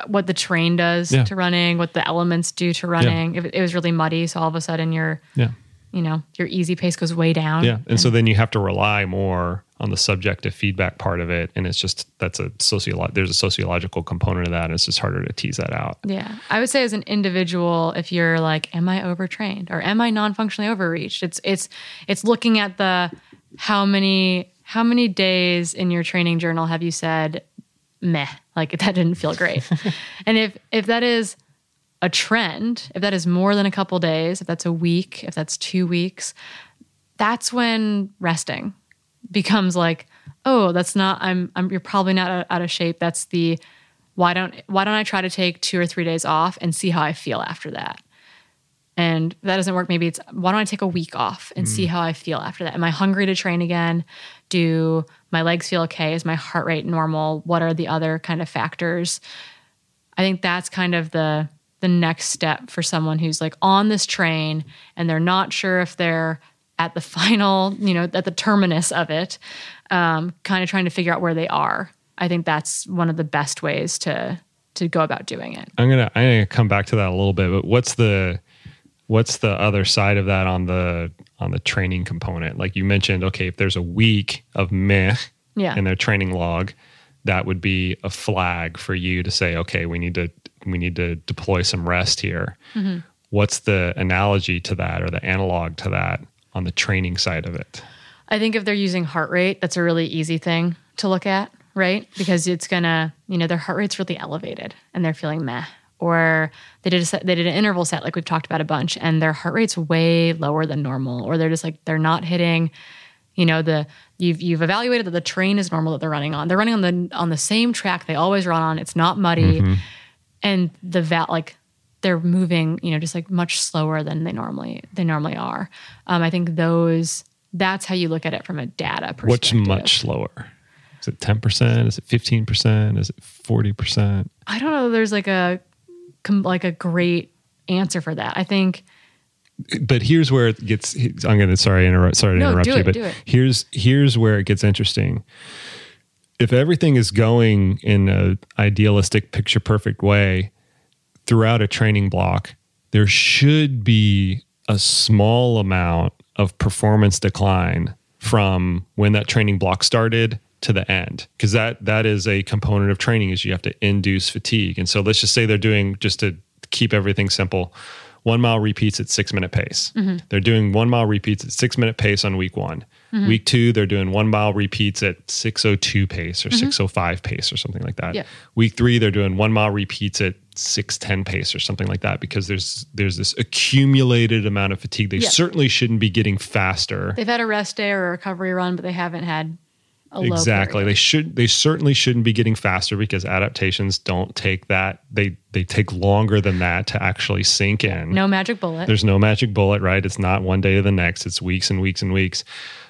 what the terrain does Yeah. to running what the elements do to running. If it, it was really muddy so all of a sudden your yeah. you know your easy pace goes way down. Yeah and so then you have to rely more on the subjective feedback part of it and it's just that's a sociolo- there's a sociological component of that and it's just harder to tease that out. Yeah. I would say as an individual if you're like am i overtrained? or am i non-functionally overreached? It's it's it's looking at the how many how many days in your training journal have you said meh like that didn't feel great and if if that is a trend, if that is more than a couple days, if that's a week, if that's two weeks, that's when resting becomes like, oh, that's not. I'm. I'm. You're probably not out- out of shape. That's the. Why don't Why don't I try to take two or three days off and see how I feel after that? And that doesn't work. Maybe it's why don't I take a week off and see mm. how I feel after that? Am I hungry to train again? Do my legs feel okay? Is my heart rate normal? What are the other kind of factors? I think that's kind of the the next step for someone who's like on this train and they're not sure if they're at the final, you know, at the terminus of it, um, kind of trying to figure out where they are. I think that's one of the best ways to to go about doing it. I'm gonna I'm gonna come back to that a little bit, but what's the what's the other side of that on the on the training component? Like you mentioned, okay, if there's a week of meh Yeah. in their training log, that would be a flag for you to say, okay, we need to we need to deploy some rest here. Mm-hmm. What's the analogy to that or the analog to that on the training side of it? I think if they're using heart rate, that's a really easy thing to look at, right? Because it's gonna, you know, their heart rate's really elevated and they're feeling meh. Or they did a set, they did an interval set like we've talked about a bunch, and their heart rate's way lower than normal. Or they're just like they're not hitting, you know, the you've you've evaluated that the train is normal that they're running on. They're running on the on the same track they always run on. It's not muddy, and the val like they're moving, you know, just like much slower than they normally they normally are. Um, I think those that's how you look at it from a data perspective. What's much slower? Is it 10%? Is it 15%? Is it 40%? I don't know. There's like a like a great answer for that. I think but here's where it gets i'm gonna sorry interrupt sorry to No, interrupt you but here's here's where it gets interesting if everything is going in a idealistic picture perfect way throughout a training block there should be a small amount of performance decline from when that training block started to the end because that that is a component of training is you have to induce fatigue and so let's just say they're doing just to keep everything simple one mile repeats at six minute pace Mm-hmm. they're doing one mile repeats at six minute pace on week one Mm-hmm. week two they're doing one mile repeats at 602 pace or 605 pace or something like that Mm-hmm. Yeah. week three they're doing one mile repeats at 610 pace or something like that because there's there's this accumulated amount of fatigue they Yeah. certainly shouldn't be getting faster they've had a rest day or a recovery run, but they haven't had exactly. they should they certainly shouldn't be getting faster because adaptations don't take that they they take longer than that to actually sink in. No magic bullet. there's no magic bullet right? It's not one day to the next. It's weeks and weeks and weeks.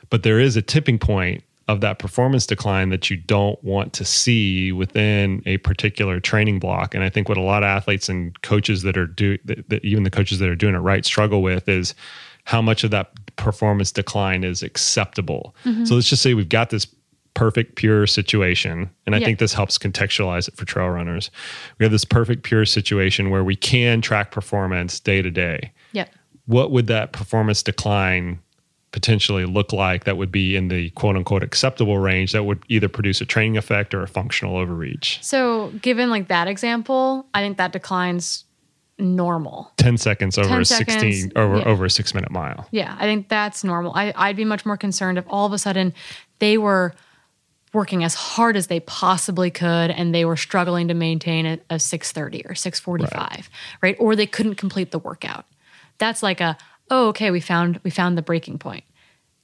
But there is a tipping point of that performance decline that you don't want to see within a particular training block. And i think what a lot of athletes and coaches that are do that, that even the coaches that are doing it right struggle with is how much of that performance decline is acceptable. Mm-hmm. so let's just say we've got this perfect pure situation and i Yeah. think this helps contextualize it for trail runners we have this perfect pure situation where we can track performance day to day yeah what would that performance decline potentially look like that would be in the quote unquote acceptable range that would either produce a training effect or a functional overreach So, given like that example, I think that declines normal. 10 seconds over 10 a 16 over yeah. over a 6 minute mile Yeah, I think that's normal. I, I'd be much more concerned if all of a sudden they were working as hard as they possibly could and they were struggling to maintain a, a 630 or 645, right. Or they couldn't complete the workout. That's like a, oh, okay, we found we found the breaking point.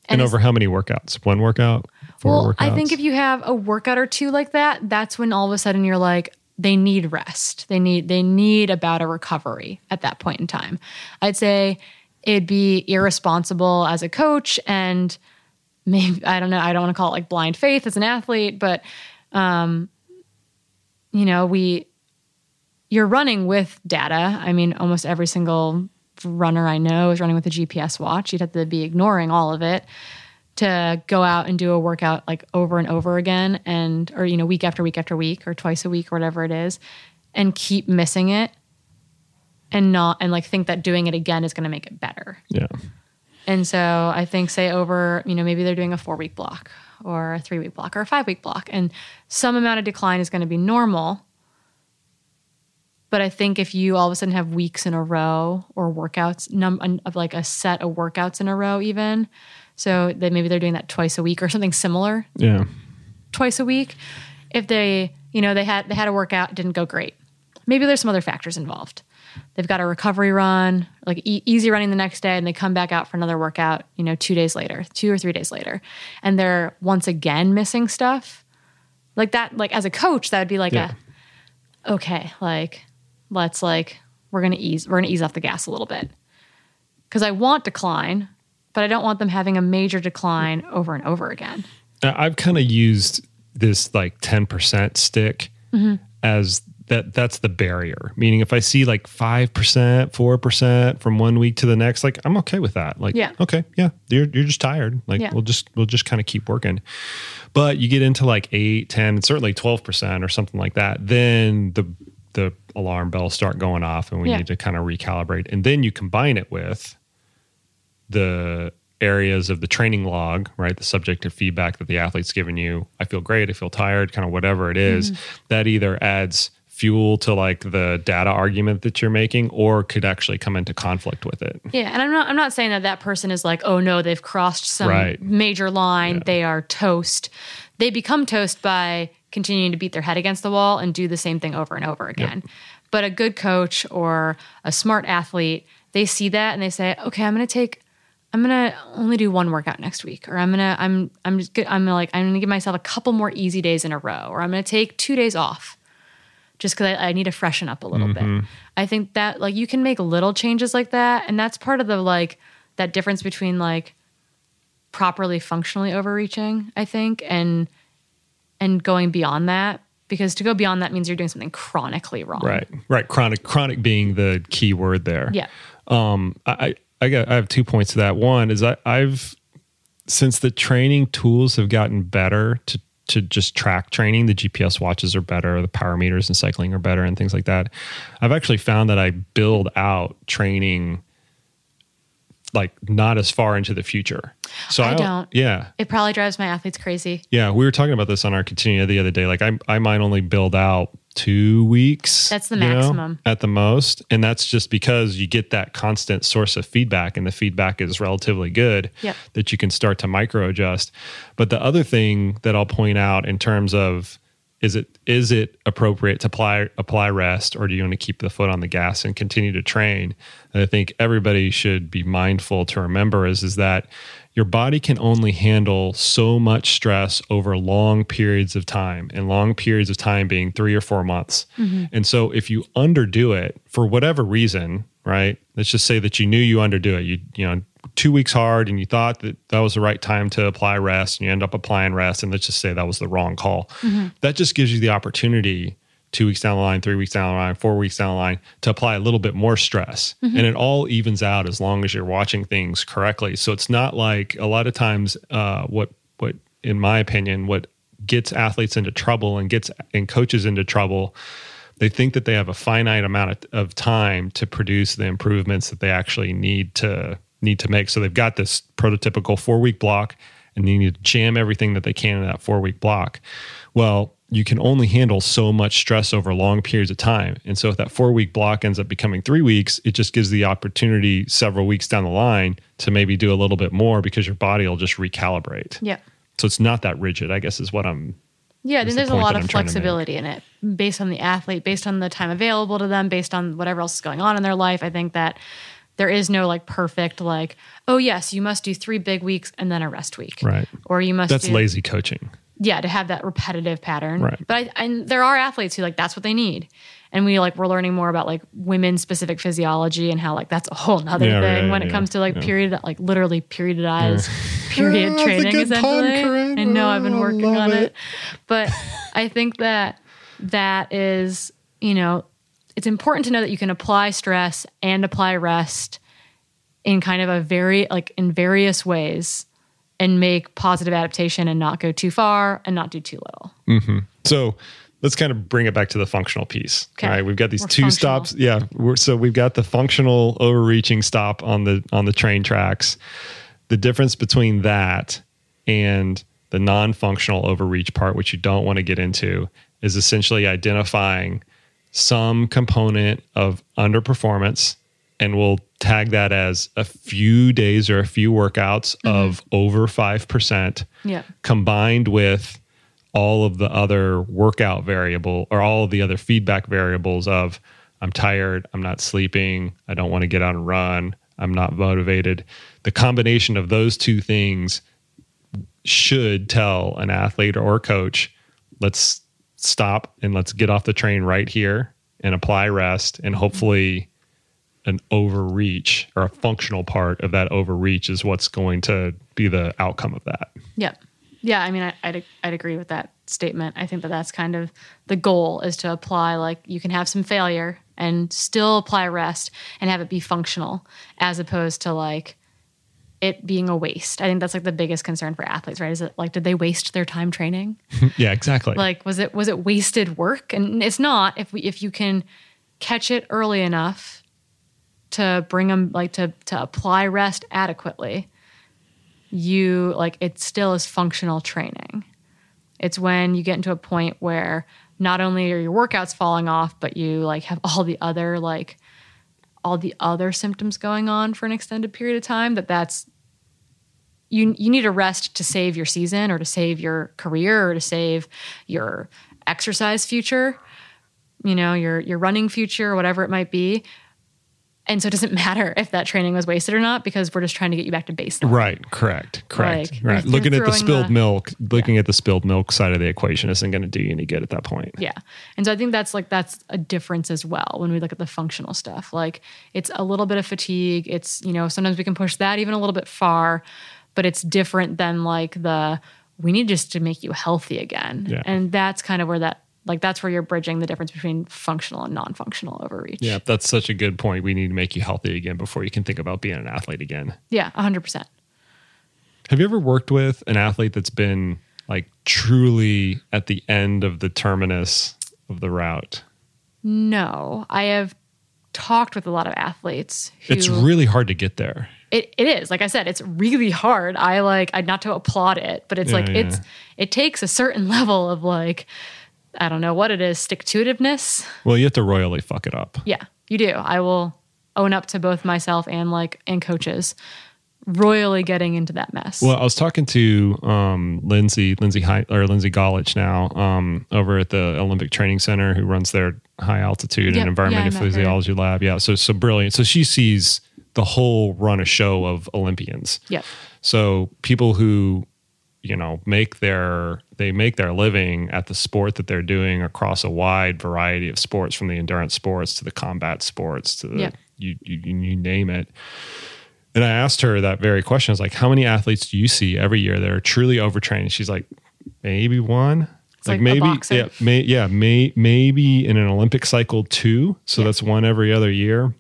and, over how many workouts one workout four well, workouts I think if you have a workout or two like that, that's when all of a sudden you're like, they need rest. They need they need about a recovery at that point in time. I'd say it'd be irresponsible as a coach and maybe I don't know, I don't want to call it like blind faith as an athlete, but um, you know, we you're running with data. I mean, almost every single runner I know is running with a GPS watch. You'd have to be ignoring all of it to go out and do a workout like over and over again and or you know week after week after week or twice a week or whatever it is and keep missing it and not and like think that doing it again is going to make it better yeah and so i think say over you know maybe they're doing a four week block or a three week block or a five week block and some amount of decline is going to be normal. But i think if you all of a sudden have weeks in a row or workouts num- of like a set of workouts in a row even so that maybe they're doing that twice a week or something similar. Yeah. Twice a week if they you know they had they had a workout didn't go great. Maybe there's some other factors involved they've got a recovery run like e- easy running the next day and they come back out for another workout you know two days later two or three days later and they're once again missing stuff like that like as a coach that would be like Yeah. a okay like let's like we're gonna ease we're gonna ease off the gas a little bit because i want decline but i don't want them having a major decline over and over again I've kind of used this like 10% stick Mm-hmm. as that that's the barrier. Meaning if I see like 5%, 4% from one week to the next, like I'm okay with that. Like Yeah. okay, yeah, you're you're just tired. Like Yeah. we'll just we'll just kind of keep working. But you get into like 8, 10, and certainly 12% or something like that, then the the alarm bells start going off and we Yeah. need to kind of recalibrate. And then you combine it with the areas of the training log, right? The subjective feedback that the athlete's given you. I feel great. I feel tired, kind of whatever it is, mm-hmm. That either adds fuel to like the data argument that you're making or could actually come into conflict with it. Yeah, and I'm not I'm not saying that that person is like, "Oh no, they've crossed some Right. major line, Yeah. they are toast." They become toast by continuing to beat their head against the wall and do the same thing over and over again. But a good coach or a smart athlete, they see that and they say, "Okay, I'm going to take I'm gonna only do one workout next week, or I'm gonna I'm I'm just I'm gonna like I'm gonna give myself a couple more easy days in a row, or I'm gonna take two days off. Just because I, I, need to freshen up a little mm-hmm. bit. I think that like you can make little changes like that, and that's part of the like that difference between like properly functionally overreaching, I think, and and going beyond that because to go beyond that means you're doing something chronically wrong. Right. Right. Chronic chronic being the key word there. Yeah. Um I I got I have two points to that. One is I, I've since the training tools have gotten better to to just track training, the GPS watches are better, the power meters and cycling are better and things like that. I've actually found that I build out training like not as far into the future. So I, I don't. Yeah. It probably drives my athletes crazy. Yeah. We were talking about this on our continue the other day. Like I, I might only build out two weeks. That's the maximum. Know, at the most. And that's just because you get that constant source of feedback and the feedback is relatively good yep. that you can start to micro adjust. But the other thing that I'll point out in terms of is it is it appropriate to apply apply rest or do you want to keep the foot on the gas and continue to train and i think everybody should be mindful to remember is is that your body can only handle so much stress over long periods of time and long periods of time being three or four months mm-hmm. and so if you underdo it for whatever reason right let's just say that you knew you underdo it you you know two weeks hard and you thought that that was the right time to apply rest and you end up applying rest and let's just say that was the wrong call mm-hmm. that just gives you the opportunity two weeks down the line three weeks down the line four weeks down the line to apply a little bit more stress mm-hmm. and it all evens out as long as you're watching things correctly so it's not like a lot of times uh, what what in my opinion what gets athletes into trouble and gets and coaches into trouble they think that they have a finite amount of, of time to produce the improvements that they actually need to need to make. So they've got this prototypical four week block and they need to jam everything that they can in that four week block. Well, you can only handle so much stress over long periods of time. And so if that four week block ends up becoming three weeks, it just gives the opportunity several weeks down the line to maybe do a little bit more because your body will just recalibrate. Yeah. So it's not that rigid, I guess is what I'm yeah, I there's the a lot of flexibility in it based on the athlete, based on the time available to them, based on whatever else is going on in their life. I think that there is no like perfect like oh yes you must do three big weeks and then a rest week right or you must that's do, lazy coaching yeah to have that repetitive pattern. Right. But I, and there are athletes who like that's what they need. And we like we're learning more about like women specific physiology and how like that's a whole nother yeah, thing when it comes to like yeah. period like literally periodized period training essentially. Pun, i know i've been working on it. it. But i think that that is you know it's important to know that you can apply stress and apply rest in kind of a very like in various ways and make positive adaptation and not go too far and not do too little. Mm-hmm. So let's kind of bring it back to the functional piece. Okay. All right, we've got these we're two functional. stops. Yeah, so we've got the functional overreaching stop on the on the train tracks. The difference between that and the non-functional overreach part, which you don't want to get into, is essentially identifying some component of underperformance and we'll tag that as a few days or a few workouts mm-hmm. of over 5% yeah. combined with all of the other workout variable or all of the other feedback variables of I'm tired, I'm not sleeping, I don't want to get out and run, I'm not motivated. The combination of those two things should tell an athlete or coach, let's stop and let's get off the train right here and apply rest and hopefully an overreach or a functional part of that overreach is what's going to be the outcome of that. Yeah. Yeah. I mean, I, I'd, I'd agree with that statement. I think that that's kind of the goal is to apply, like, you can have some failure and still apply rest and have it be functional as opposed to like, it being a waste. I think that's like the biggest concern for athletes, right? Is it like did they waste their time training? yeah, exactly. Like was it was it wasted work? And it's not if we if you can catch it early enough to bring them like to to apply rest adequately. You like it still is functional training. It's when you get into a point where not only are your workouts falling off, but you like have all the other like all the other symptoms going on for an extended period of time that that's you you need a rest to save your season or to save your career or to save your exercise future, you know, your your running future or whatever it might be. And so it doesn't matter if that training was wasted or not because we're just trying to get you back to baseline. Right. Correct. Correct. Like, right. Looking at the spilled the- milk, looking at the spilled milk side of the equation isn't going to do you any good at that point. Yeah. And so I think that's like that's a difference as well when we look at the functional stuff. Like it's a little bit of fatigue. It's, you know, sometimes we can push that even a little bit far, but it's different than like the we need just to make you healthy again. Yeah. And that's kind of where that like that's where you're bridging the difference between functional and non-functional overreach. Yeah, that's such a good point. We need to make you healthy again before you can think about being an athlete again. Yeah, 100%. Have you ever worked with an athlete that's been like truly at the end of the terminus of the route? No, I have talked with a lot of athletes who It's really hard to get there. it, it is like i said it's really hard i like i not to applaud it but it's Yeah, like yeah. it's it takes a certain level of like i don't know what it is stick to itiveness Well, you have to royally fuck it up. yeah you do i will own up to both myself and like and coaches royally getting into that mess Well, I was talking to um, Lindsay, Lindsay High, or Lindsay Golich now um, over at the Olympic Training Center, who runs their high altitude Yep. and environmental Yeah, met her. physiology lab. Yeah, so so brilliant. So she sees the whole run a show of Olympians. yep So people who you know make their they make their living at the sport that they're doing across a wide variety of sports, from the endurance sports to the combat sports to the Yep. you, you you name it. And I asked her that very question. I was like, "How many athletes do you see every year that are truly overtrained?" She's like, "Maybe one." like a maybe, yeah, may, yeah, may, maybe in an Olympic cycle too. So Yeah. that's one every other year.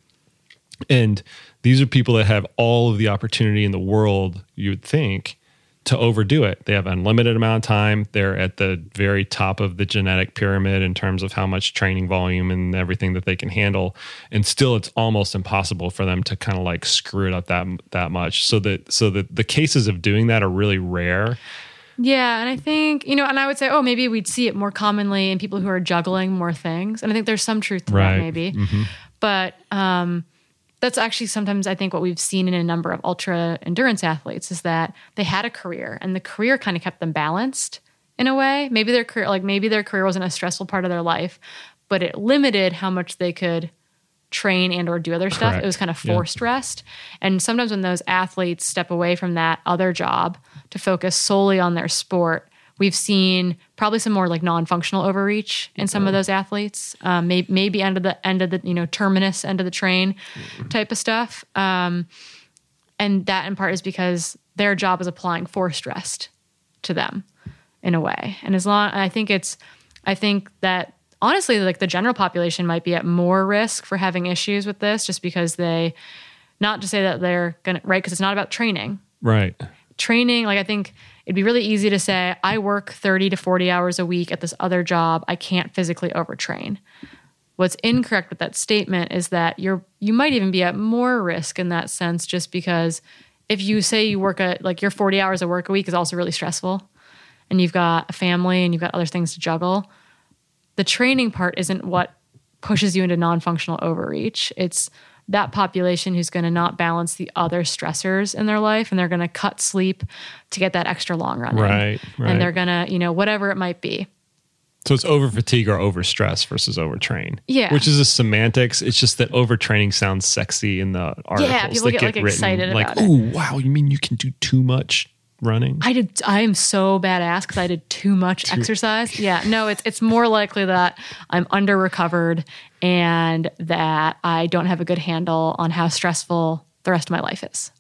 And these are people that have all of the opportunity in the world, you would think, to overdo it. They have unlimited amount of time. They're at the very top of the genetic pyramid in terms of how much training volume and everything that they can handle. And still it's almost impossible for them to kind of like screw it up that that much. So that so that the cases of doing that are really rare. Yeah, and I think, you know, and I would say, oh, maybe we'd see it more commonly in people who are juggling more things. And I think there's some truth to Right. that, maybe. But um, that's actually sometimes I think what we've seen in a number of ultra endurance athletes is that they had a career and the career kind of kept them balanced in a way. Maybe their career, like maybe their career wasn't a stressful part of their life, but it limited how much they could train and or do other stuff. Correct. It was kind of Yeah. forced rest. And sometimes when those athletes step away from that other job to focus solely on their sport, we've seen probably some more like non-functional overreach in some of those athletes. Um, maybe, maybe end of the end of the you know terminus end of the train type of stuff. Um, and that in part is because their job is applying forced rest to them in a way. And as long I think it's I think that honestly like the general population might be at more risk for having issues with this just because they not to say that they're going to right because it's not about training. Right. Training like I think it'd be really easy to say I work 30 to 40 hours a week at this other job. I can't physically overtrain. What's incorrect with that statement is that you're you might even be at more risk in that sense just because if you say you work at like your 40 hours of work a week is also really stressful and you've got a family and you've got other things to juggle, the training part isn't what pushes you into non-functional overreach. It's that population who's going to not balance the other stressors in their life and they're going to cut sleep to get that extra long run. Right, right. And they're going to, you know, whatever it might be. So it's over fatigue or over stress versus overtrain. Yeah. Which is a semantics. It's just that overtraining sounds sexy in the articles yeah, people that get, get, like, written. excited like, about it. oh wow, you mean you can do too much running? I did. I am so badass because I did too much exercise. Yeah, no, it's it's more likely that I'm under recovered and that I don't have a good handle on how stressful the rest of my life is.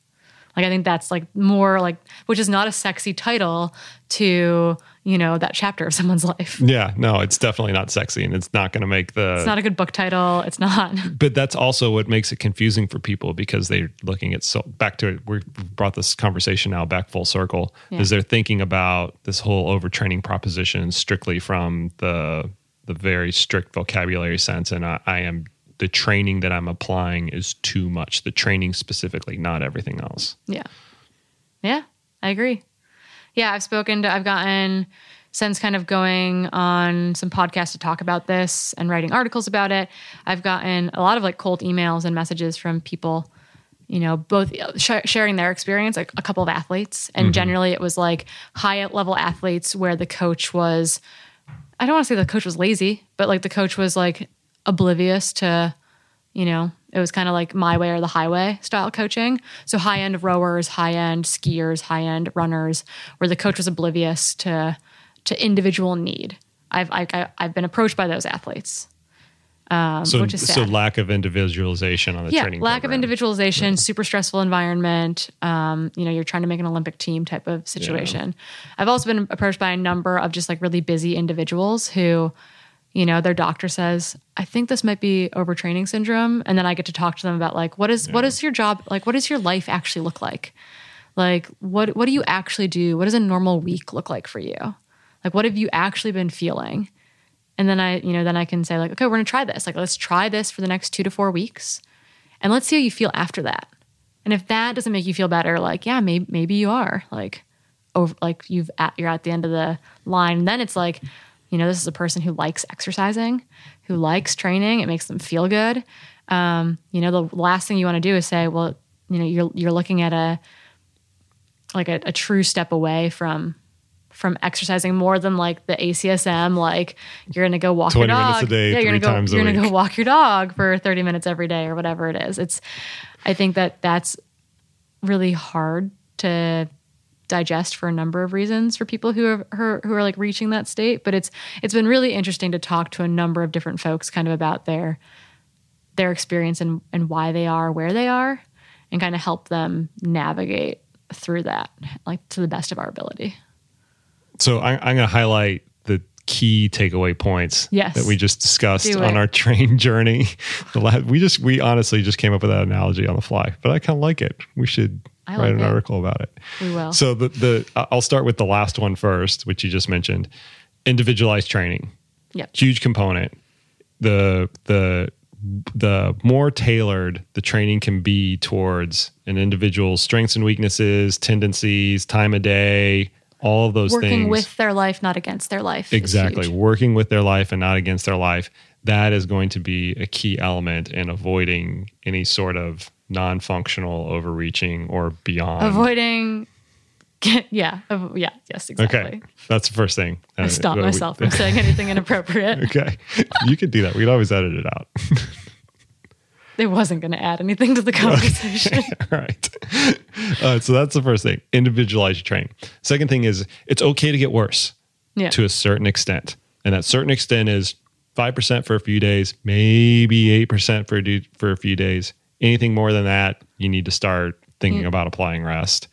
Like I think that's like more like, which is not a sexy title to you know that chapter of someone's life. yeah, no, it's definitely not sexy and it's not going to make the It's not a good book title. It's not. but that's also what makes it confusing for people because they're looking at so back to it we brought this conversation now back full circle Yeah. is they're thinking about this whole overtraining proposition strictly from the the very strict vocabulary sense and I, I am the training that i'm applying is too much the training specifically not everything else Yeah. Yeah, I agree. Yeah, I've spoken to, I've gotten since kind of going on some podcasts to talk about this and writing articles about it. I've gotten a lot of like cold emails and messages from people, you know, both sh- sharing their experience, like a couple of athletes. And mm-hmm. generally it was like high level athletes where the coach was, I don't want to say the coach was lazy, but like the coach was like oblivious to You know, it was kind of like my way or the highway style coaching. So high end rowers, high end skiers, high end runners, where the coach was oblivious to to individual need. I've I, I've been approached by those athletes, um, So, which is sad. so lack of individualization on the yeah, training. lack of program. individualization, super stressful environment. Um, you know, you're trying to make an Olympic team type of situation. I've also been approached by a number of just like really busy individuals who, you know, their doctor says, "I think this might be overtraining syndrome," and then I get to talk to them about like, what is what is your job like? What does your life actually look like? Like, what what do you actually do? What does a normal week look like for you? Like, what have you actually been feeling? And then I, you know, then I can say like, okay, we're gonna try this. Like, let's try this for the next two to four weeks, and let's see how you feel after that. And if that doesn't make you feel better, like, yeah, maybe maybe you are like, over, like you've at, you're at the end of the line. And then it's like, you know, this is a person who likes exercising, who likes training. It makes them feel good. Um, you know, the last thing you want to do is say, well, you know, you're you're looking at a like a, a true step away from from exercising more than like the ACSM. Like you're gonna go walk your 20 dog. minutes a day, yeah, you're three gonna go. times a you're gonna go walk your dog for 30 minutes every day or whatever it is. It's. I think that that's really hard to digest for a number of reasons for people who are who are, who are like reaching that state. But it's it's been really interesting to talk to a number of different folks, kind of about their their experience and and why they are where they are, and kind of help them navigate through that, like to the best of our ability. So I, I'm going to highlight the key takeaway points Yes. that we just discussed on our train journey. The last, we just we honestly just came up with that analogy on the fly, but I kind of like it. We should I write an it. article about it. We will. So the the I'll start with the last one first, which you just mentioned, individualized training. Yep. Huge component. The the the more tailored the training can be towards an individual's strengths and weaknesses, tendencies, time of day, all of those Working things. with their life, not against their life. exactly working with their life and not against their life. That is going to be a key element in avoiding any sort of non-functional overreaching or beyond. Avoiding. Yeah. Yeah. Yes. Exactly. Okay, that's the first thing. I stopped Uh, we- myself from saying anything inappropriate. okay, you could do that. We could always edit it out. It wasn't going to add anything to the conversation. All right. Uh, so that's the first thing. Individualize your training. Second thing is it's okay to get worse yeah. to a certain extent, and that certain extent is five percent for a few days, maybe eight percent for a for a few days. Anything more than that, you need to start thinking about applying rest.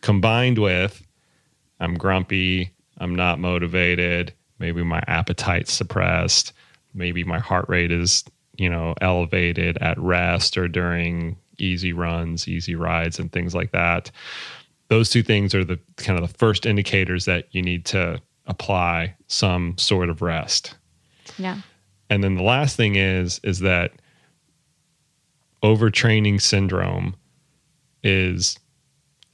Combined with, I'm grumpy, I'm not motivated, maybe my appetite's suppressed, maybe my heart rate is you know elevated at rest or during easy runs, easy rides, and things like that. Those two things are the kind of the first indicators that you need to apply some sort of rest. yeah. And then the last thing is is that overtraining syndrome is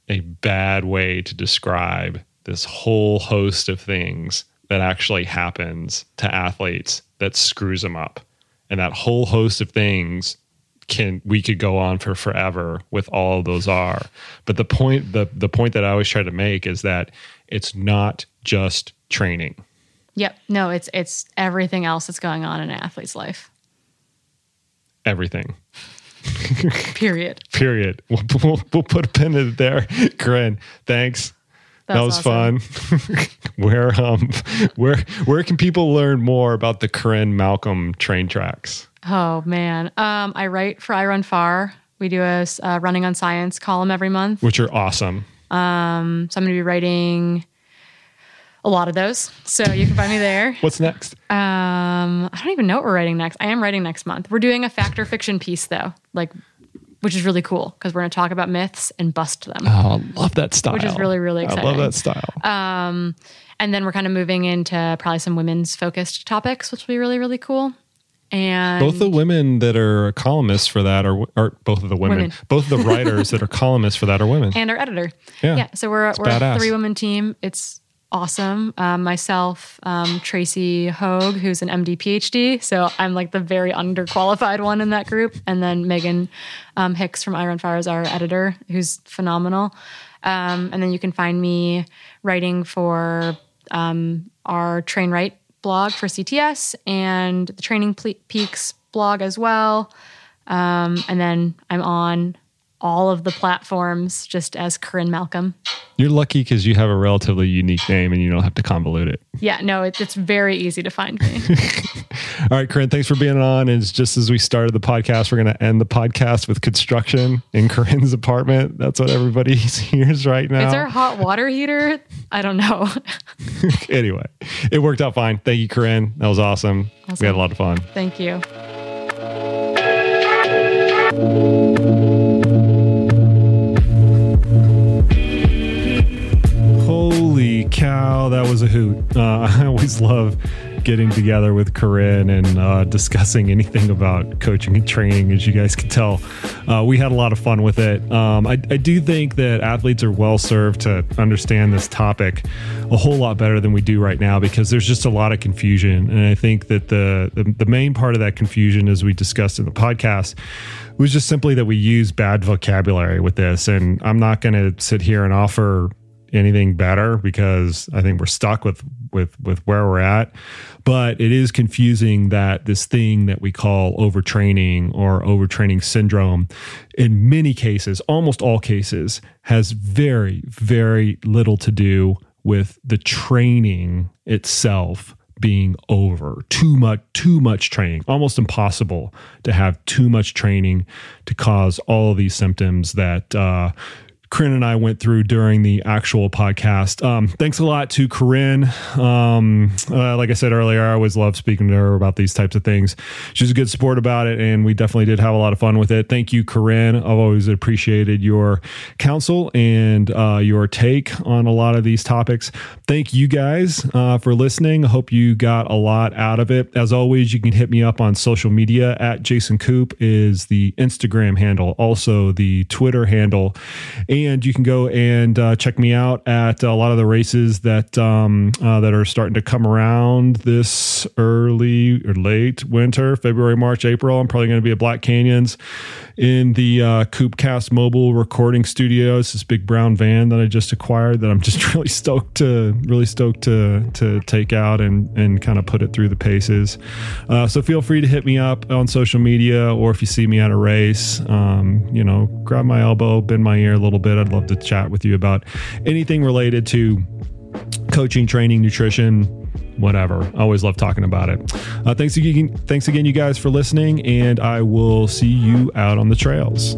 a bad way to describe this whole host of things that actually happens to athletes that screws them up. And that whole host of things can we could go on for forever with all those are. But the point the the point that I always try to make is that it's not just training. Yep. No, it's it's everything else that's going on in an athlete's life. Everything. Period. Period. We'll, we'll, we'll put a pin in it there. Corrine, thanks. that was awesome. fun. where um where where can people learn more about the Corrine Malcolm train tracks? Oh man. Um, I write for iRunFar. We do a uh, running on science column every month. Which are awesome. Um, So I'm going to be writing a lot of those. So you can find me there. What's next? Um, I don't even know what we're writing next. I am writing next month. We're doing a factor fiction piece though, like, which is really cool because we're going to talk about myths and bust them. Oh, I love that style. Which is really, really exciting. I love that style. Um, And then we're kind of moving into probably some women's focused topics, which will be really, really cool. And both the women that are columnists for that are, are both of the women, Women. both the writers that are columnists for that are women. and our editor. Yeah. yeah So we're, we're badass. a three woman team. It's awesome. Um, myself, um, Tracy Høeg, who's an MD PhD. So I'm like the very underqualified one in that group. And then Meghan um, Hicks from iRunFar is our editor, who's phenomenal. Um, and then you can find me writing for um, our Train Right blog for CTS and the Training Peaks blog as well. Um, and then I'm on all of the platforms just as Corrine Malcolm. You're lucky because you have a relatively unique name and you don't have to convolute it. Yeah, no, it, it's very easy to find me. All right, Corrine, thanks for being on. And just as we started the podcast, we're going to end the podcast with construction in Corrine's apartment. That's what everybody hears right now. Is there a hot water heater? I don't know. anyway, it worked out fine. Thank you, Corrine. That was awesome. awesome. We had a lot of fun. Thank you. Cow, that was a hoot. Uh, I always love getting together with Corrine and uh, discussing anything about coaching and training. As you guys can tell, uh, we had a lot of fun with it. Um, I, I, do think that athletes are well served to understand this topic a whole lot better than we do right now because there's just a lot of confusion. And I think that the, the, the main part of that confusion, as we discussed in the podcast, was just simply that we use bad vocabulary with this. And I'm not going to sit here and offer anything better because I think we're stuck with with with where we're at. But it is confusing that this thing that we call overtraining or overtraining syndrome, in many cases, almost all cases, has very very little to do with the training itself being over too much too much training almost impossible to have too much training to cause all these symptoms that uh, Corrine and I went through during the actual podcast. Um, thanks a lot to Corrine. Um, uh, like I said earlier, I always love speaking to her about these types of things. She's a good sport about it, and we definitely did have a lot of fun with it. Thank you, Corrine. I've always appreciated your counsel and uh, your take on a lot of these topics. Thank you guys uh, for listening. I hope you got a lot out of it. As always, you can hit me up on social media at Jason Koop is the Instagram handle, also the Twitter handle. And and you can go and uh, check me out at a lot of the races that um, uh, that are starting to come around this early or late winter, February, March, April. I'm probably going to be at Black Canyons in the uh, KoopCast mobile recording studio. It's this big brown van that I just acquired that I'm just really stoked to really stoked to to take out and and kind of put it through the paces. Uh, so feel free to hit me up on social media or if you see me at a race, um, you know, grab my elbow, bend my ear a little bit bit. I'd love to chat with you about anything related to coaching, training, nutrition, whatever. I always love talking about it. Uh, thanks again, thanks again, you guys, for listening, and I will see you out on the trails.